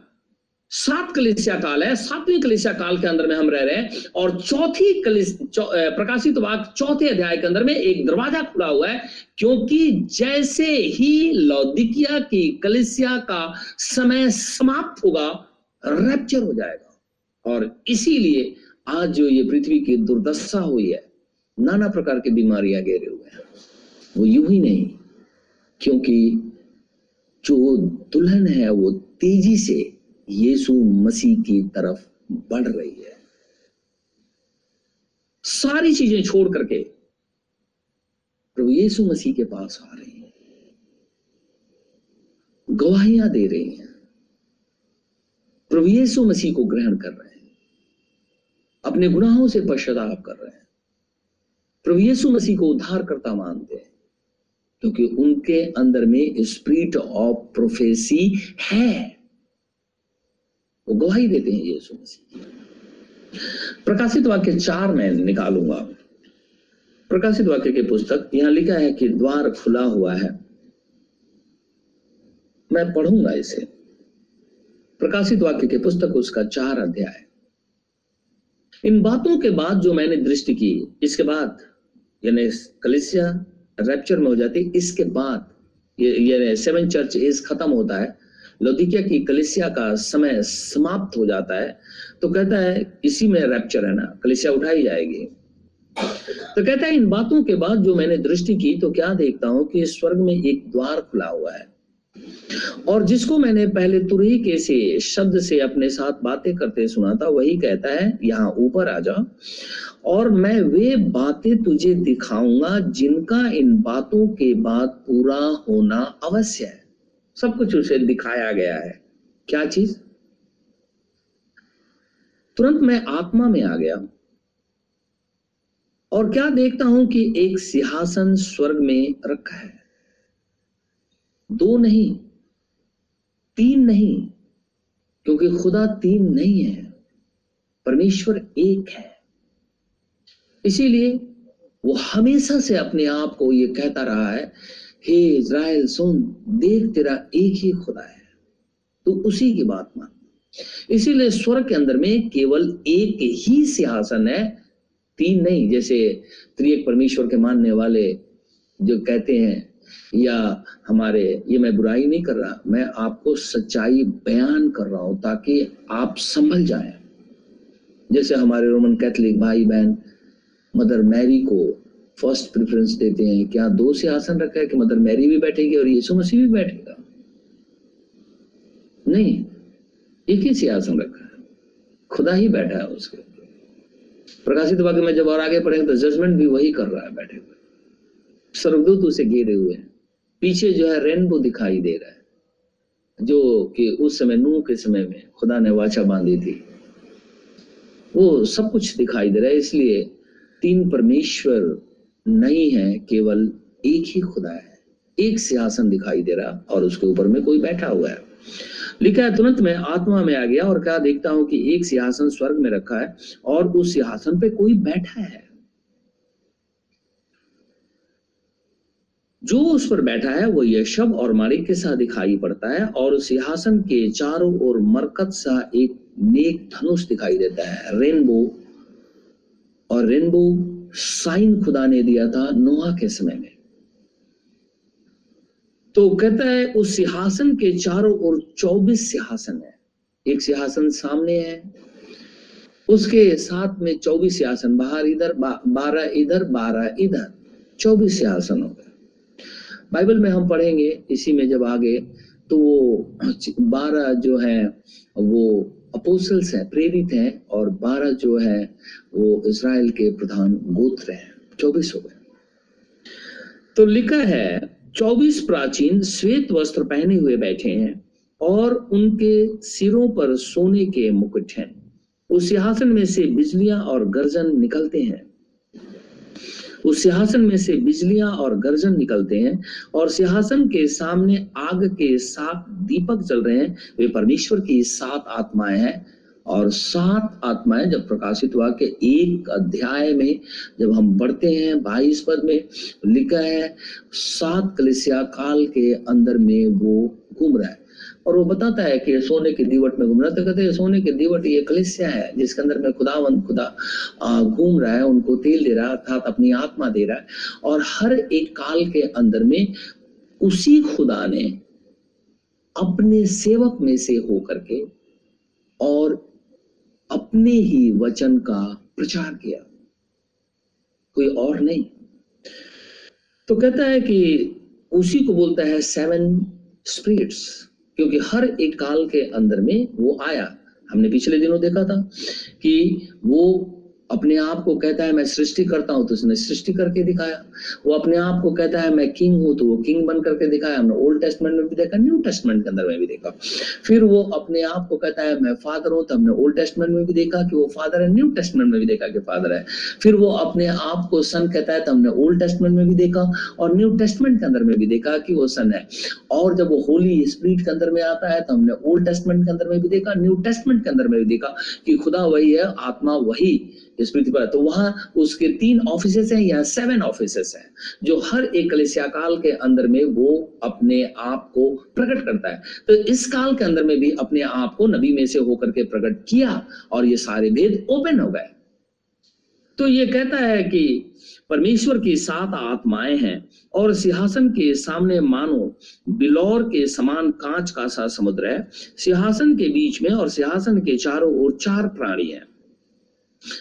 Speaker 1: सात कलिसिया काल है सातवीं कलिसिया काल के अंदर में हम रह रहे हैं और चौथी चौ, प्रकाशित वाक चौथे अध्याय के अंदर में एक दरवाज़ा खुला हुआ है क्योंकि जैसे ही लौदिकिया की कलिसिया का समय समाप्त होगा रैप्चर हो जाएगा। और इसीलिए आज जो ये पृथ्वी की दुर्दशा हुई है नाना प्रकार की बीमारियाँ घेरे हुए हैं। वो यूँ ही नहीं क्योंकि जो दुल्हन है, वो तेज़ी से यीशु मसीह की तरफ़ बढ़ रही है। सारी चीज़ें छोड़ करके प्रभु यीशु मसीह के पास आ रही है। गवाहियाँ दे रही हैं। प्रभु यीशु मसीह को ग्रहण कर रहे हैं। अपने गुनाहों से पश्चाताप कर रहे हैं। प्रभु यीशु मसीह को उद्धार करता मानते हैं। क्योंकि उनके अंदर में स्पिरिट ऑफ़ प्रोफेसी है। वो गवाही देते हैं यीशु मसीह प्रकाशित वाक्य चार में निकालूँगा। प्रकाशित वाक्य की पुस्तक, यहाँ लिखा है कि द्वार खुला हुआ है। मैं पढ़ूँगा इसे। प्रकाशित वाक्य की पुस्तक उसका चार अध्याय। इन बातों के बाद जो मैंने दृष्टि की, इसके बाद यानी कलिसिया रैप्चर में हो जाती है। इसके बाद ये ये सेवन चर्च एज खत्म होता है। लौदिकिया की कलिसिया का समय समाप्त हो जाता है। तो कहता है, इसी में रैप्चर है ना, कलिसिया उठाई जाएगी। तो कहता है, इन बातों के बाद जो मैंने दृष्टि की तो क्या देखता हूँ कि स्वर्ग में एक द्वार खुला हुआ है। और जिसको मैंने पहले तुरही के से, शब्द से अपने साथ बातें करते सुना था, वही कहता है, यहाँ ऊपर आ जा। और मैं वे बातें तुझे दिखाऊँगा, जिनका इन बातों के बाद पूरा होना अवश्य है। सब कुछ उसे दिखाया गया है। क्या चीज़? तुरंत मैं आत्मा में आ गया। और क्या देखता हूँ कि एक सिंहासन स्वर्ग में रखा है? दो नहीं, तीन नहीं, क्योंकि खुदा तीन नहीं है, परमेश्वर एक है। इसीलिए वो हमेशा से अपने आप को ये कहता रहा है हे इज़राइल, सुन, देख, तेरा एक ही खुदा है। तो उसी की बात मान। इसीलिए स्वर्ग के अंदर में केवल एक ही सिंहासन है, तीन नहीं, जैसे त्रिएक परमेश्वर के मानने वाले जो कहते हैं या हमारे, ये मैं बुराई नहीं कर रहा, मैं आपको सच्चाई बयान कर रहा हूँ ताकि आप संभल जाए। जैसे हमारे रोमन कैथलिक भाई बहन, मदर मैरी को फ़र्स्ट प्रेफरेंस देते हैं, क्या दो से आसन रखा है कि मदर मैरी भी बैठेगी और यीशु मसीह भी बैठेगा? नहीं, एक ही सिंहासन रखा है, खुदा ही बैठा है उसके प्रकाशित वाक्य में जब और आगे पढ़ेंगे तो जजमेंट भी वही कर रहा है बैठे हुए। सर्वदूत उसे घेरे हुए हैं। पीछे जो है रेनबो दिखाई दे रहा है। जो कि उस समय, नूह के समय में खुदा ने वाचा बांधी थी। वो सब कुछ दिखाई दे रहा है, इसलिए तीन परमेश्वर नहीं है, केवल एक ही खुदा है। एक सिंहासन दिखाई दे रहा और उसके ऊपर में कोई बैठा हुआ है। लिखा है, तुरंत मैं आत्मा में आ गया और क्या देखता हूँ कि एक सिंहासन स्वर्ग में रखा है और उस सिंहासन पे कोई बैठा है। जो उस पर बैठा है, वो यशब और मालिक के साथ दिखाई पड़ता है और सिंहासन के चारों ओर मरकत सा एक नेक धनुष दिखाई देता है। रेनबो, और रेनबो साइन खुदा ने दिया था नोहा के समय में। तो कहता है, उस सिंहासन के चारों ओर चौबीस सिंहासन है। एक सिंहासन सामने है, उसके साथ में चौबीस सिंहासन, बाहर इधर बारह इधर बारह इधर, चौबीस सिंहासन हो गए बाइबल में हम पढ़ेंगे, इसी में जब आगे तो वो बारह जो है, वो अपोसल्स हैं, प्रेरित हैं, और बारह जो है, वो इसराइल के प्रधान गोत्र हैं, चौबीस हो गए। तो लिखा है, चौबीस प्राचीन श्वेत वस्त्र पहने हुए बैठे हैं, और उनके सिरों पर सोने के मुकुट हैं। उस सिंहासन में से बिजलियाँ और गर्जन निकलते हैं। उस सिंहासन में से बिजलियाँ और गर्जन निकलते हैं और सिंहासन के सामने आग के सात दीपक जल रहे हैं। वे परमेश्वर की सात आत्माएँ हैं और सात आत्माएँ जब प्रकाशित हुआ कि एक अध्याय में जब हम बढ़ते हैं, बाईस पद में लिखा है, सात कलिसिया काल के अंदर में वो घूम रहा है। और वो बताता है कि सोने के दीवट में घूम रहा तो कहते हैं, सोने के दीवट ये कलिसिया है, जिसके अंदर में खुदावंत खुदा घूम रहा है, उनको तेल दे रहा है, अर्थात अपनी आत्मा दे रहा है। और हर एक काल के अंदर में उसी खुदा ने अपने सेवक में से होकर के और अपने ही वचन का प्रचार किया। कोई और नहीं। तो कहता है कि उसी को बोलता है सेवन स्पिरिट्स क्योंकि हर एक काल के अंदर में वो आया। हमने पिछले दिनों देखा था कि वो अपने आप को कहता है, मैं सृष्टि करता हूँ तो उसने सृष्टि करके दिखाया। वो अपने आप को कहता है, मैं किंग हूँ तो वो किंग बन करके दिखाया। हमने ओल्ड टेस्टमेंट में भी देखा न्यू टेस्टमेंट के अंदर में भी देखा। फिर वो अपने आप को कहता है, मैं फादर हूँ तो हमने ओल्ड टेस्टमेंट में भी देखा कि वो फादर है न्यू टेस्टमेंट में भी देखा कि फादर है। फिर वो अपने आप को सन कहता है तो हमने ओल्ड टेस्टमेंट में भी देखा और न्यू टेस्टमेंट के अंदर में भी देखा कि वो सन है। और जब वो होली स्पिरिट के अंदर में आता है तो हमने ओल्ड टेस्टमेंट के अंदर में भी देखा न्यू टेस्टमेंट के अंदर में भी देखा कि खुदा वही है, आत्मा वही पृथ्वी पर। तो वहाँ उसके तीन ऑफ़िस हैं या सेवन ऑफ़िस हैं, जो हर एक कलिसिया काल के अंदर में वो अपने आप को प्रकट करता है। तो इस काल के अंदर में भी अपने आप को नबी में से होकर के प्रकट किया और ये सारे भेद ओपन हो गए। तो ये कहता है कि परमेश्वर की सात आत्माएँ हैं और सिंहासन के सामने मानो बिलौर के समान कांच का सा समुद्र है। सिंहासन के बीच में और सिंहासन के चारों ओर चार प्राणी हैं।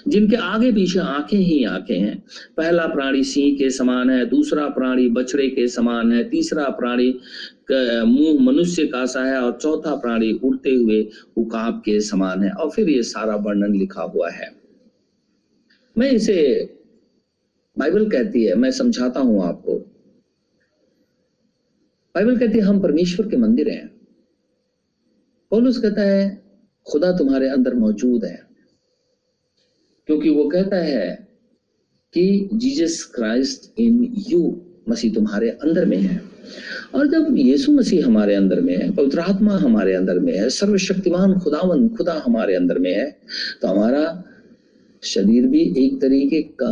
Speaker 1: जिनके आगे पीछे आँखें ही आँखें हैं। पहला प्राणी सिंह के समान है, दूसरा प्राणी बछड़े के समान है, तीसरा प्राणी मुँह मनुष्य का सा है और चौथा प्राणी उड़ते हुए उकाब के समान है। और फिर ये सारा वर्णन लिखा हुआ है। मैं इसे बाइबल कहती है, मैं समझाता हूँ आपको। बाइबल कहती है, हम परमेश्वर के मंदिर हैं। पौलुस कहता है, खुदा तुम्हारे अंदर मौजूद है। क्योंकि वो कहता है कि जीसस क्राइस्ट इन यू मसीह तुम्हारे अंदर में है। और जब यीशु मसीह हमारे अंदर में है, पवित्र आत्मा हमारे अंदर में है, सर्वशक्तिमान खुदावन खुदा हमारे अंदर में है तो हमारा शरीर भी एक तरीके का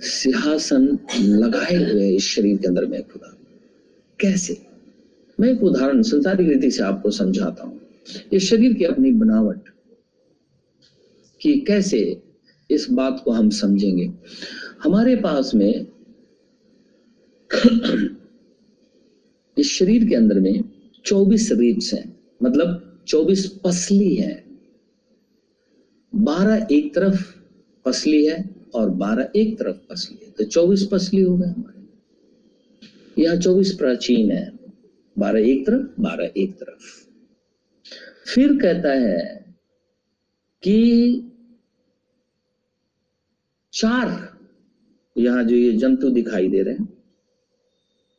Speaker 1: सिंहासन लगाए हुए इस शरीर के अंदर में खुदा। कैसे? मैं एक उदाहरण संसारिक रीति से आपको समझाता हूँ। इस शरीर की अपनी बनावट कि कैसे इस बात को हम समझेंगे? हमारे पास में (clears throat) इस शरीर के अंदर में 24 रिब्स हैं। मतलब 24 पसली है। 12 एक तरफ़ पसली है और 12 एक तरफ़ पसली है। तो 24 पसली हो गए हमारे। यहाँ 24 प्राचीन है। 12 एक तरफ़ 12 एक तरफ़। फिर कहता है कि चार यहाँ जो ये जंतु दिखाई दे रहे हैं।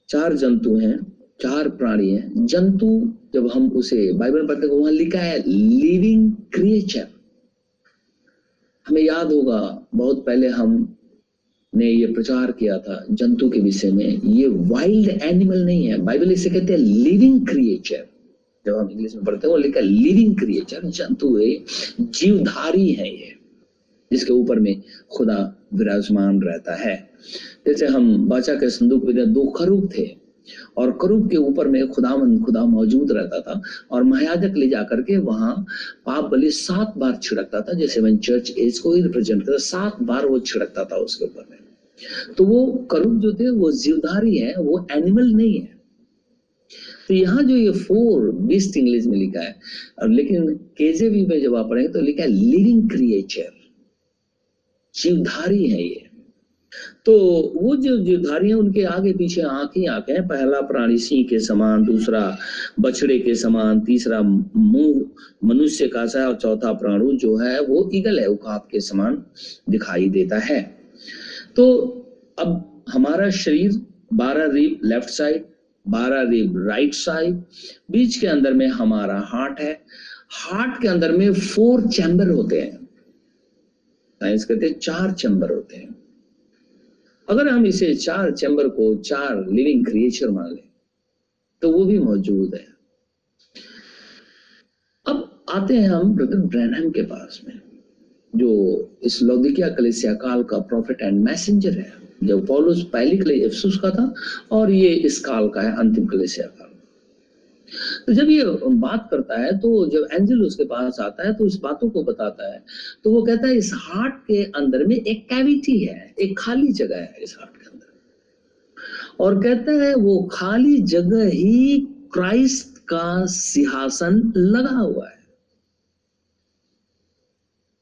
Speaker 1: चार जंतु हैं, चार प्राणी हैं। जंतु, जब हम उसे बाइबल में पढ़ते वहाँ लिखा है लिविंग क्रिएचर हमें याद होगा, बहुत पहले हम ने ये प्रचार किया था जंतु के विषय में। ये वाइल्ड एनिमल नहीं है। बाइबल इसे कहते हैं लिविंग क्रिएचर जब हम इंग्लिश में पढ़ते हैं, वो लिखा लिविंग क्रिएचर जंतु है, जीवधारी है ये। जिसके ऊपर में खुदा विराजमान रहता है। जैसे हम बाचा के संदूक में दो खरूब थे और करूब के ऊपर में खुदावन खुदा मौजूद रहता था और महायाजक ले जाकर के वहाँ पाप बलि सात बार छिड़कता था, जैसे मैं चर्च एज को ही रिप्रेजेंट करता सात बार वो छिड़कता था उसके ऊपर में। तो वो करूब जो थे, वो जीवधारी है, वो एनिमल नहीं है। तो यहाँ जो ये फोर बिस्ट इंग्लिश में लिखा है, और लेकिन केजेवी में जब आप पढ़ेंगे तो लिखा है लिविंग क्रिएचर जीवधारी है ये। तो वो जो जीवधारी है, उनके आगे पीछे आँख ही आँख है। पहला प्राणी सिंह के समान, दूसरा बछड़े के समान, तीसरा मुँह मनुष्य का सा, और चौथा प्राणु जो है, वो ईगल है उकाब के समान दिखाई देता है। तो अब हमारा शरीर, बारह रीप लेफ़्ट साइड, बारह रिब राइट साइड, बीच के अंदर में हमारा हार्ट है। हार्ट के अंदर में फोर चैम्बर होते हैं। साइंस कहते हैं चार चैम्बर होते हैं। अगर हम इसे चार चैम्बर को चार लिविंग क्रिएचर मान लें तो वो भी मौजूद है। अब आते हैं हम ब्रदर ब्रैनहम के पास में, जो इस लौदिकिया कलेसिया काल का प्रॉफिट एंड मैसेंजर है। जब पॉलुस पहली अफसुस का था, और ये इस काल का है, अंतिम कलेसिया काल तो जब ये बात करता है तो जब एंजल उसके पास आता है तो इस बातों को बताता है। तो वो कहता है, इस हार्ट के अंदर में एक कैविटी है, एक खाली जगह है इस हार्ट के अंदर। और कहता है, वो खाली जगह ही क्राइस्ट का सिंहासन लगा हुआ है।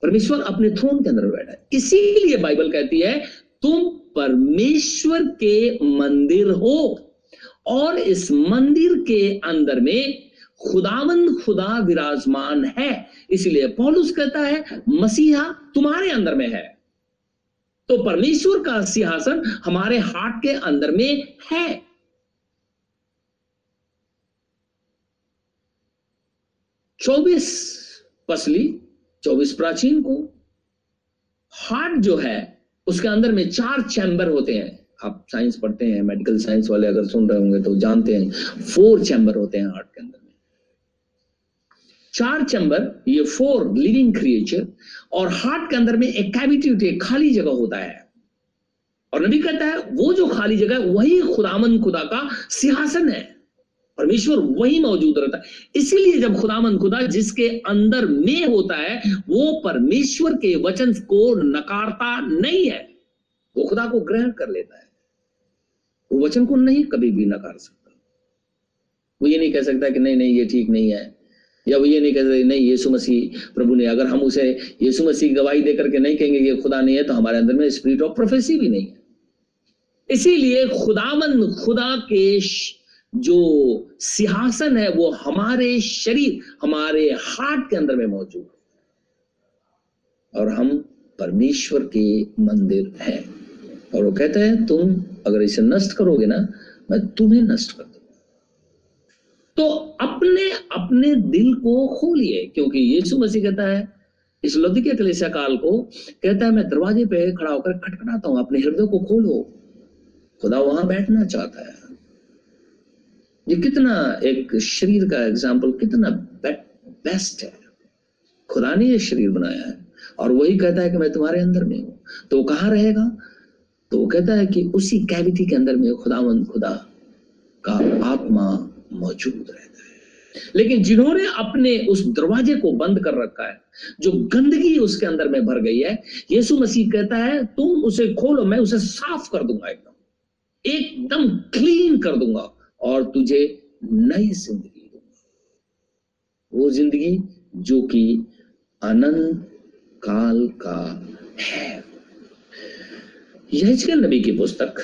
Speaker 1: परमेश्वर अपने थ्रोन के अंदर बैठा है। इसीलिए बाइबल कहती है, तुम परमेश्वर के मंदिर हो। और इस मंदिर के अंदर में खुदावंद खुदा विराजमान है। इसलिए पौलुस कहता है, मसीहा तुम्हारे अंदर में है। तो परमेश्वर का सिंहासन हमारे हार्ट के अंदर में है। चौबीस पसली, चौबीस प्राचीन को हार्ट जो है, उसके अंदर में चार चैम्बर होते हैं। आप साइंस पढ़ते हैं मेडिकल साइंस वाले अगर सुन रहे होंगे तो जानते हैं फोर चैम्बर होते हैं हार्ट के अंदर में। चार चैम्बर ये फोर लिविंग क्रिएचर और हार्ट के अंदर में एक कैविटी होती है, खाली जगह होता है। और नबी कहता है, वो जो खाली जगह है, वही खुदामन खुदा का सिंहासन है। परमेश्वर वही मौजूद रहता है। इसीलिए जब खुदामन खुदा जिसके अंदर में होता है, वो परमेश्वर के वचन को नकारता नहीं है। वो खुदा को ग्रहण कर लेता है। वो वचन को नहीं कभी भी नकार सकता। वो ये नहीं कह सकता कि नहीं नहीं, ये ठीक नहीं है। या वो ये नहीं कह सकता, नहीं, यीशु मसीह, प्रभु ने अगर हम उसे यीशु मसीह गवाही देकर के नहीं कहेंगे ये खुदा नहीं है तो हमारे अंदर में स्पिरिट ऑफ़ प्रोफेसी भी नहीं है। इसीलिए खुदावन खुदा के जो सिंहासन है, वो हमारे शरीर, हमारे हार्ट के अंदर में मौजूद है। और हम परमेश्वर के मंदिर हैं। और वो कहते हैं, तुम अगर इसे नष्ट करोगे ना, मैं तुम्हें नष्ट कर दूँगा। तो अपने अपने दिल को खोलिए क्योंकि यीशु मसीह कहता है, इस लौदिक कलेसिया काल को, कहता है, मैं दरवाजे पे खड़ा होकर खटखटाता हूँ, अपने हृदय को खोलो खुदा वहाँ बैठना चाहता है। ये कितना एक शरीर का एग्ज़ाम्पल कितना बेस्ट है। खुदा ने ये शरीर बनाया है, और वही कहता है कि मैं तुम्हारे अंदर में हूँ। तो वो कहाँ रहेगा? तो वो कहता है कि उसी कैविटी के अंदर में खुदावंद खुदा का आत्मा मौजूद रहता है। लेकिन जिन्होंने अपने उस दरवाजे को बंद कर रखा है, जो गंदगी उसके अंदर में भर गई है, यीशु मसीह कहता है, तुम उसे खोलो, मैं उसे साफ़ कर दूँगा एकदम। एकदम क्लीन कर दूँगा और तुझे नई ज़िंदगी दूँगा। वो ज़िंदगी जो कि अनंत काल का है। यह नबी की पुस्तक,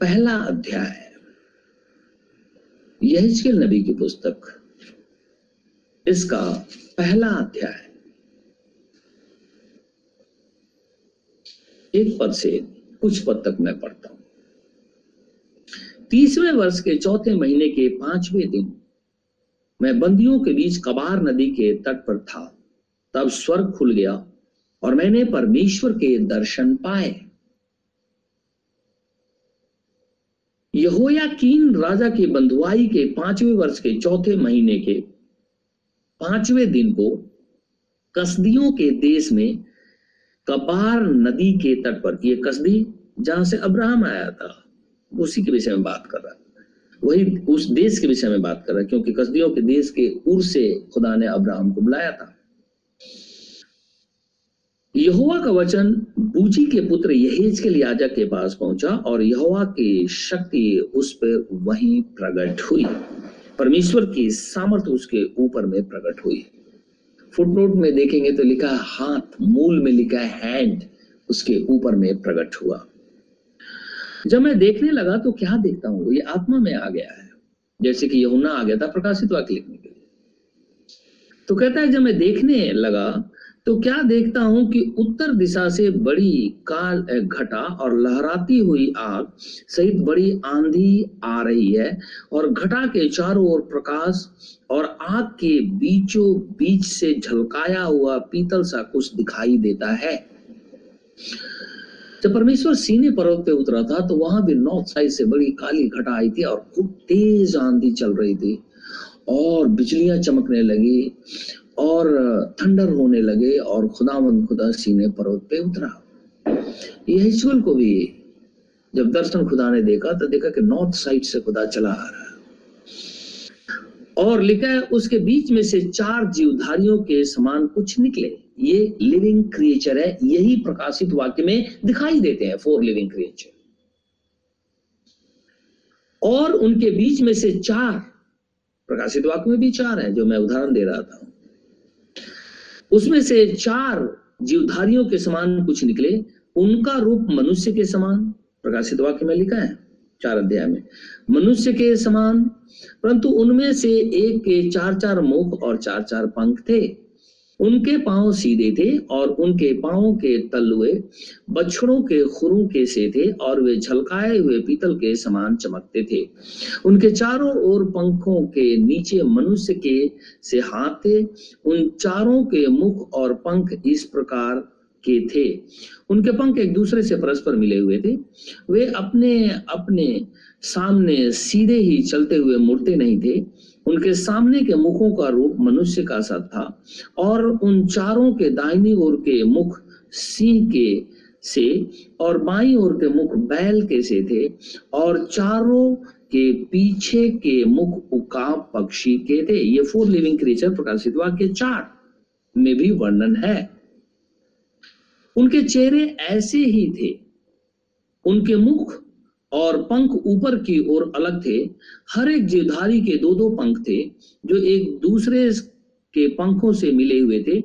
Speaker 1: पहला अध्याय। यहजकेल नबी की पुस्तक, इसका पहला अध्याय। एक पद से कुछ पद तक मैं पढ़ता हूँ। तीसवें वर्ष के चौथे महीने के पाँचवें दिन, मैं बंदियों के बीच कबार नदी के तट पर था। तब स्वर्ग खुल गया और मैंने परमेश्वर के दर्शन पाए। यहोयाकीन राजा की बंधुआई के पाँचवें वर्ष के चौथे महीने के पाँचवें दिन को कसदियों के देश में कबार नदी के तट पर, ये कसदी जहाँ से अब्राहम आया था, उसी के विषय में बात कर रहा वही उस देश के विषय में बात कर रहा क्योंकि कसदियों के देश के उर से खुदा ने अब्राहम को बुलाया था। यहोवा का वचन बूजी के पुत्र यहेज के याजक के पास पहुँचा और यहोवा की शक्ति उस पर वहीं प्रकट हुई। परमेश्वर की सामर्थ्य उसके ऊपर में प्रकट हुई। फुटनोट में देखेंगे तो लिखा हाथ मूल में लिखा हैंड उसके ऊपर में प्रकट हुआ। जब मैं देखने लगा तो क्या देखता हूँ? ये आत्मा में आ गया है। जैसे कि यहुना आ गया था प्रकाशित वाक्य लिखने के लिए। तो कहता है, जब मैं देखने लगा तो क्या देखता हूँ कि उत्तर दिशा से बड़ी काल घटा और लहराती हुई आग सहित बड़ी आंधी आ रही है और घटा के चारों ओर प्रकाश और आग के बीचों बीच से झलकाया हुआ पीतल सा कुछ दिखाई देता है। जब परमेश्वर सीने पर्वत पे उतरा था तो वहाँ भी नॉर्थ साइड से बड़ी काली घटा आई थी और खूब तेज आंधी चल रही थी और बिजलियाँ चमकने लगी और थंडर होने लगे और खुदा खुदा सीने पर्वत पे उतरा। यह को भी जब दर्शन खुदा ने देखा तो देखा कि नॉर्थ साइड से खुदा चला आ रहा है। और लिखा है, उसके बीच में से चार जीवधारियों के समान कुछ निकले। ये लिविंग क्रिएचर है, यही प्रकाशित वाक्य में दिखाई देते हैं फोर लिविंग क्रिएचर और उनके बीच में से चार, प्रकाशित वाक्य में भी चार है, जो मैं उदाहरण दे रहा था। उसमें से चार जीवधारियों के समान कुछ निकले, उनका रूप मनुष्य के समान, प्रकाशित वाक्य में लिखा है, चार अध्याय में, मनुष्य के समान, परंतु उनमें से एक के चार चार मुख और चार चार पंख थे। उनके पाँव सीधे थे और उनके पांवों के तलुए बछड़ों के खुरों के से थे और वे झलकाए हुए पीतल के समान चमकते थे। उनके चारों ओर पंखों के नीचे मनुष्य के से हाथ थे। उन चारों के मुख और पंख इस प्रकार के थे। उनके पंख एक दूसरे से परस्पर मिले हुए थे। वे अपने अपने सामने सीधे ही चलते हुए मुड़ते नहीं थे। उनके सामने के मुखों का रूप मनुष्य का सा था और उन चारों के दाहिनी ओर के मुख सिंह के से और बाई ओर के मुख बैल के से थे और चारों के पीछे के मुख उकाब पक्षी के थे। ये फोर लिविंग क्रिएचर प्रकाशित वाक्य चार में भी वर्णन है। उनके चेहरे ऐसे ही थे। उनके मुख और पंख ऊपर की ओर अलग थे। हर एक जीवधारी के दो दो पंख थे, जो एक दूसरे के पंखों से मिले हुए थे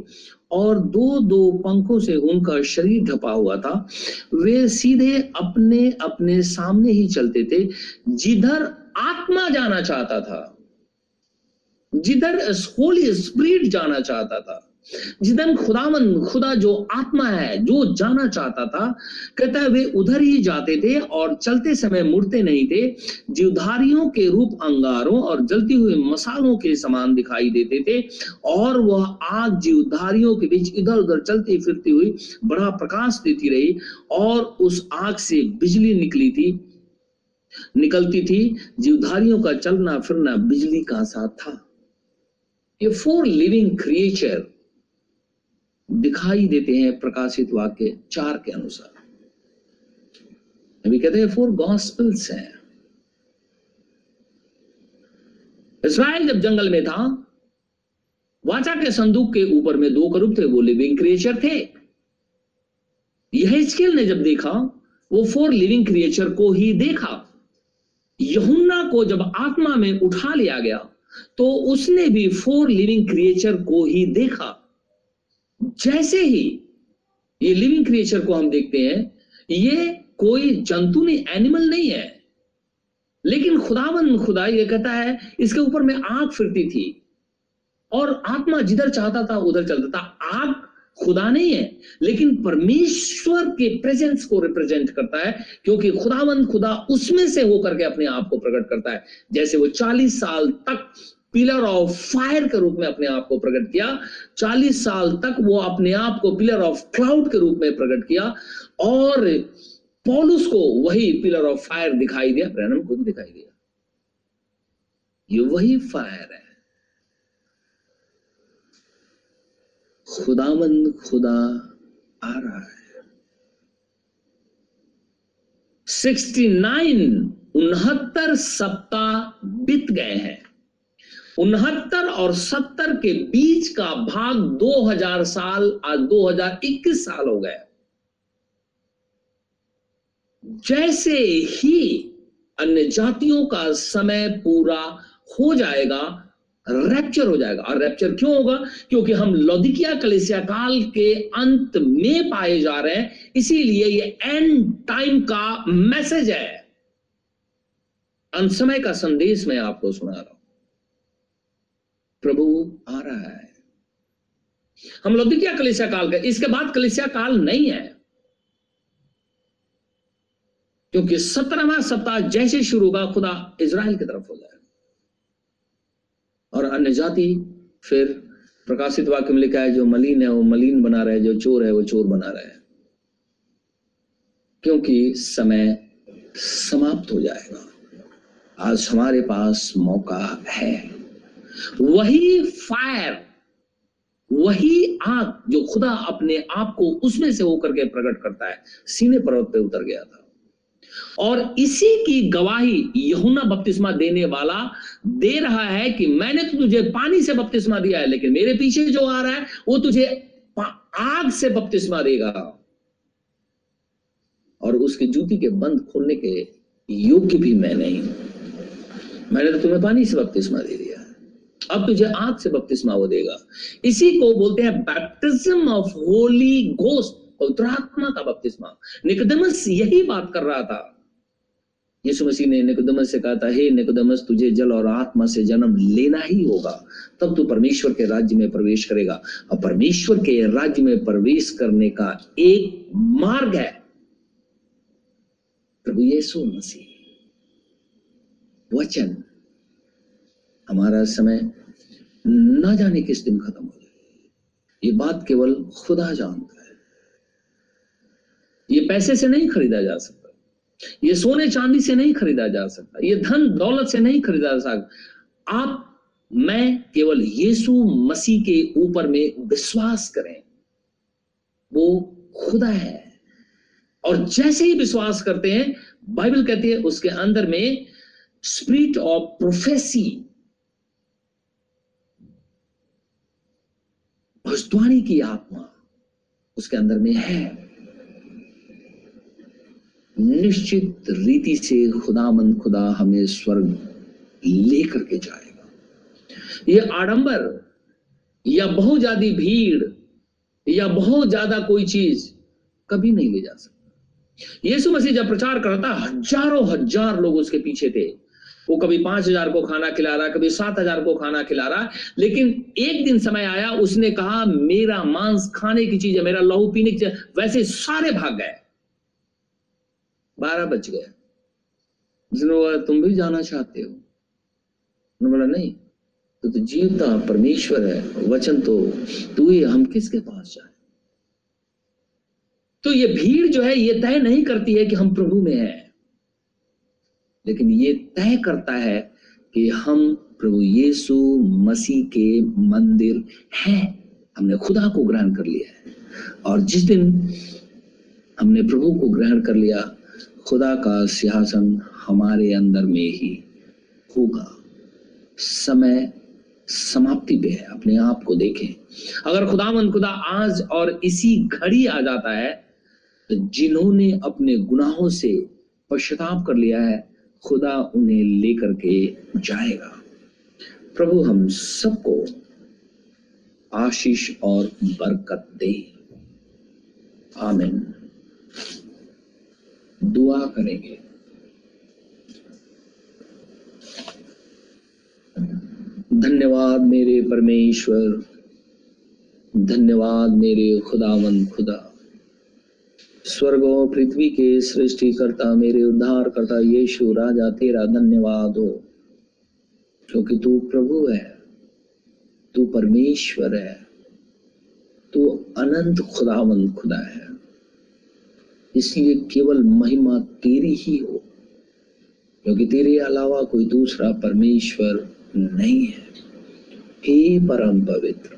Speaker 1: और दो दो पंखों से उनका शरीर ढपा हुआ था। वे सीधे अपने अपने सामने ही चलते थे, जिधर आत्मा जाना चाहता था, जिधर होली स्प्रिट जाना चाहता था। जिदन खुदावन, खुदा जो आत्मा है, जो जाना चाहता था, कहता है, वे उधर ही जाते थे और चलते समय मुड़ते नहीं थे। जीवधारियों के रूप अंगारों और जलती हुई मसालों के समान दिखाई देते थे और वह आग जीवधारियों के बीच इधर उधर चलती फिरती हुई बड़ा प्रकाश देती रही और उस आग से बिजली निकली थी, निकलती थी। जीवधारियों का चलना फिरना बिजली का सा था। ये फोर लिविंग क्रिएचर दिखाई देते हैं प्रकाशित वाक्य चार के अनुसार। अभी कहते हैं फोर गॉस्पल्स हैं। इसराइल जब जंगल में था, वाचा के संदूक के ऊपर में दो करूब थे, वो लिविंग क्रिएचर थे। यह स्केल ने जब देखा, वो फोर लिविंग क्रिएचर को ही देखा। यहुन्ना को जब आत्मा में उठा लिया गया तो उसने भी फोर लिविंग क्रिएचर को ही देखा। जैसे ही ये लिविंग क्रिएचर को हम देखते हैं, ये कोई जंतु नहीं एनिमल नहीं है। लेकिन खुदावन खुदा ये कहता है, इसके ऊपर में आग फिरती थी और आत्मा जिधर चाहता था, उधर चलता था। आग खुदा नहीं है, लेकिन परमेश्वर के प्रेजेंस को रिप्रेजेंट करता है, क्योंकि खुदावन खुदा उसमें से होकर के अपने आप को प्रकट करता है। जैसे वो चालीस साल तक पिलर ऑफ़ फायर के रूप में अपने आप को प्रकट किया। चालीस साल तक वो अपने आप को पिलर ऑफ़ क्लाउड के रूप में प्रकट किया और पॉलुस को वही पिलर ऑफ़ फायर दिखाई दिया, ब्रैनम को भी दिखाई दिया। ये वही फायर है। खुदामंद खुदा आ रहा है। सिक्सटी नाइन उनहत्तर सप्ताह बीत गए हैं। उनहत्तर और सत्तर के बीच का भाग 2000 साल, आज 2021 साल हो गए जैसे ही अन्य जातियों का समय पूरा हो जाएगा रैप्चर हो जाएगा। और रैप्चर क्यों होगा? क्योंकि हम लौदिकिया कलेसिया काल के अंत में पाए जा रहे हैं, इसीलिए ये एंड टाइम का मैसेज है। अंत समय का संदेश मैं आपको सुना रहा हूँ। प्रभु आ रहा है। हम लौदिकिया कलिसिया काल का, इसके बाद कलिसिया काल नहीं है। क्योंकि सत्रहवा सप्ताह जैसे शुरू होगा खुदा इज़राइल की तरफ़ हो जाए और अन्य जाति फिर प्रकाशित वाक्य में लिखा है, जो मलिन है, वो मलिन बना रहे, जो चोर है, वो चोर बना रहे। क्योंकि समय समाप्त हो जाएगा। आज हमारे पास मौका है। वही फायर वही आग जो खुदा अपने आप को उसमें से होकर के प्रकट करता है, सीने पर्वत पे उतर गया था। और इसी की गवाही यहुना बपतिस्मा देने वाला दे रहा है कि मैंने तो तुझे पानी से बपतिस्मा दिया है, लेकिन मेरे पीछे जो आ रहा है, वो तुझे आग से बपतिस्मा देगा। और उसकी जूती के बंद खोलने के योग्य भी मैं नहीं मैंने तो तुम्हें पानी से बपतिस्मा दे दिया। अब तुझे आग से बपतिस्मा वो देगा। इसी को बोलते हैं बैप्टिज्म ऑफ़ होली घोस्ट पवित्रात्मा का बपतिस्मा। निकदमस यही बात कर रहा था। यीशु मसीह ने निकोदमस से कहा था, हे निकोदमस, तुझे जल और आत्मा से जन्म लेना ही होगा। तब तू परमेश्वर के राज्य में प्रवेश करेगा। और परमेश्वर के राज्य में प्रवेश करने का एक मार्ग है। प्रभु यीशु मसीह। वचन हमारा समय ना जाने किस दिन खत्म हो जाए। ये बात केवल खुदा जानता है। ये पैसे से नहीं खरीदा जा सकता। ये सोने चांदी से नहीं खरीदा जा सकता। ये धन दौलत से नहीं खरीदा जा सकता। आप, मैं केवल यीशु मसीह के ऊपर में विश्वास करें। वो खुदा है। और जैसे ही विश्वास करते हैं, बाइबल कहती है, उसके अंदर में स्पिरिट ऑफ़ प्रोफेसी भविष्यवाणी की आत्मा उसके अंदर में है। निश्चित रीति से खुदा मन खुदा हमें स्वर्ग लेकर के जाएगा। ये आडंबर या बहुत ज़्यादा भीड़ या बहुत ज़्यादा कोई चीज़ कभी नहीं ले जा सकता। यीशु मसीह जब प्रचार करता, हज़ारों हज़ार लोग उसके पीछे थे। वो कभी पाँच हज़ार को खाना खिला रहा कभी सात हज़ार को खाना खिला रहा। लेकिन एक दिन समय आया उसने कहा मेरा मांस खाने की चीज़ है मेरा लहू पीने की चीज़ वैसे सारे भाग गए। बारह बज गए। बोला तुम भी जाना चाहते हो? उन्होंने बोला नहीं तो, तो जीवता परमेश्वर है वचन तो तू ही हम किसके पास जाए? तो ये भीड़ जो है ये तय नहीं करती है कि हम प्रभु में हैं। लेकिन ये तय करता है कि हम प्रभु यीशु मसीह के मंदिर हैं। हमने खुदा को ग्रहण कर लिया है। और जिस दिन हमने प्रभु को ग्रहण कर लिया, खुदा का सिंहासन हमारे अंदर में ही होगा। समय समाप्ति पे है। अपने आप को देखें। अगर खुदा खुदावन खुदा आज और इसी घड़ी आ जाता है तो जिन्होंने अपने गुनाहों से पश्चाताप कर लिया है खुदा उन्हें लेकर के जाएगा। प्रभु, हम सबको आशीष और बरकत दे। आमिन। दुआ करेंगे। धन्यवाद मेरे परमेश्वर। धन्यवाद मेरे खुदावन खुदा। स्वर्ग और पृथ्वी के सृष्टि करता मेरे उद्धार करता यीशु, राजा, तेरा धन्यवाद हो। क्योंकि तू प्रभु है, तू परमेश्वर है, तू अनंत खुदावन खुदा है। इसलिए केवल महिमा तेरी ही हो, क्योंकि तेरे अलावा कोई दूसरा परमेश्वर नहीं है। हे परम पवित्र,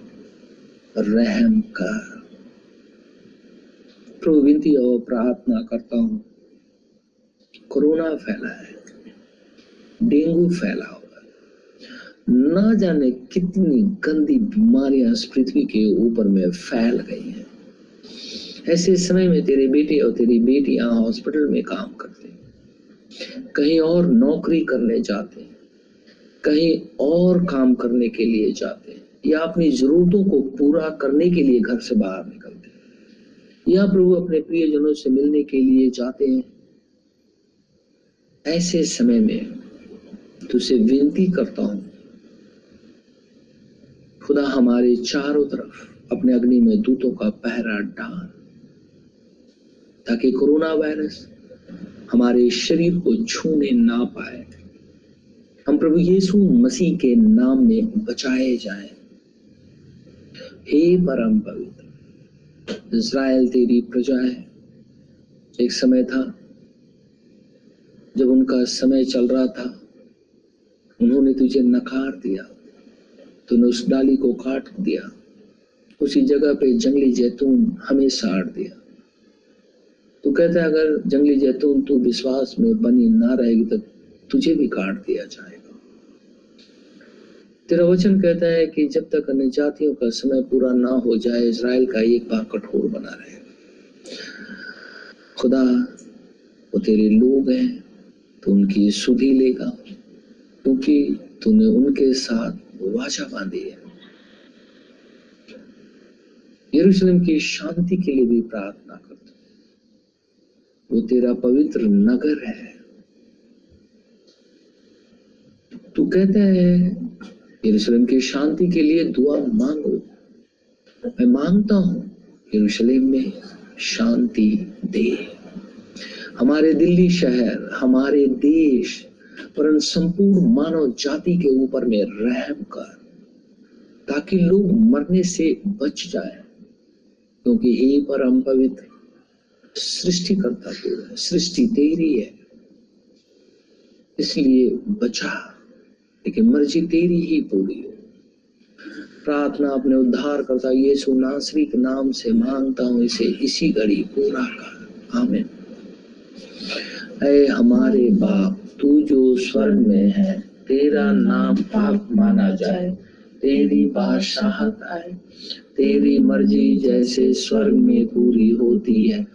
Speaker 1: रहम कर। प्रभु विनती और प्रार्थना करता हूँ। कोरोना फैला है। डेंगू फैला हुआ ना जाने कितनी गंदी बीमारियाँ पृथ्वी के ऊपर में फैल गई हैं। ऐसे समय में तेरे बेटे और तेरी बेटियाँ हॉस्पिटल में काम करते हैं। कहीं और नौकरी करने जाते हैं। कहीं और काम करने के लिए जाते हैं। या अपनी जरूरतों को पूरा करने के लिए घर से बाहर निकलते या प्रभु अपने प्रियजनों से मिलने के लिए जाते हैं, ऐसे समय में तुझसे विनती करता हूँ, खुदा हमारे चारों तरफ़ अपने अग्नि में दूतों का पहरा डाल, ताकि कोरोना वायरस हमारे शरीर को छूने ना पाए। हम प्रभु यीशु मसीह के नाम में बचाए जाएँ। हे परम पवित्र इज़राइल तेरी प्रजा है। एक समय था जब उनका समय चल रहा था। उन्होंने तुझे नकार दिया। तूने उस डाली को काट दिया। उसी जगह पे जंगली जैतून हमें साड़ दिया। तो कहते है, अगर जंगली जैतून तू विश्वास में बनी ना रहेगी तो तुझे भी काट दिया जाएगा। तेरा वचन कहता है कि जब तक अन्य जातियों का समय पूरा ना हो जाए इसराइल का एक बार कठोर बना रहे। खुदा, वो तेरे लोग हैं तो उनकी सुधी लेगा, क्योंकि तूने उनके साथ वाचा बांधी है। यरूशलेम की शांति के लिए भी प्रार्थना करता वो तेरा पवित्र नगर है। तू कहता है यरूशलेम की शांति के लिए दुआ मांगो। मैं माँगता हूँ, यरूशलेम में शांति दे। हमारे दिल्ली शहर, हमारे देश, पर संपूर्ण मानव जाति के ऊपर में रहम कर, ताकि लोग मरने से बच जाए, क्योंकि हे परम पवित्र सृष्टि करता तू है सृष्टि तेरी है, इसलिए बचा। लेकिन मर्ज़ी तेरी ही पूरी हो। प्रार्थना अपने उद्धार करता यीशु नासरी के नाम से माँगता हूँ, इसे इसी घड़ी पूरा कर। आमीन। हमारे बाप, तू जो स्वर्ग में है, तेरा नाम पाप माना जाए। तेरी बादशाहत आए। तेरी मर्ज़ी जैसे स्वर्ग में पूरी होती है,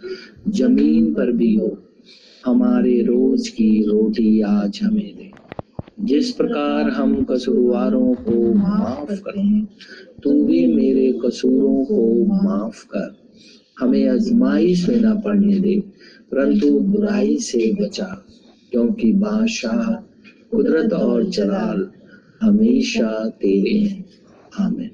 Speaker 1: ज़मीन पर भी हो। हमारे रोज की रोटी आज हमें दे। जिस प्रकार हम कसूरवारों को माफ़ कर, तू भी मेरे कसूरों को माफ़ कर हमें अजमाइश में न पड़ने दे, परंतु बुराई से बचा, क्योंकि बादशाह कुदरत और जलाल हमेशा तेरे हैं। आमीन।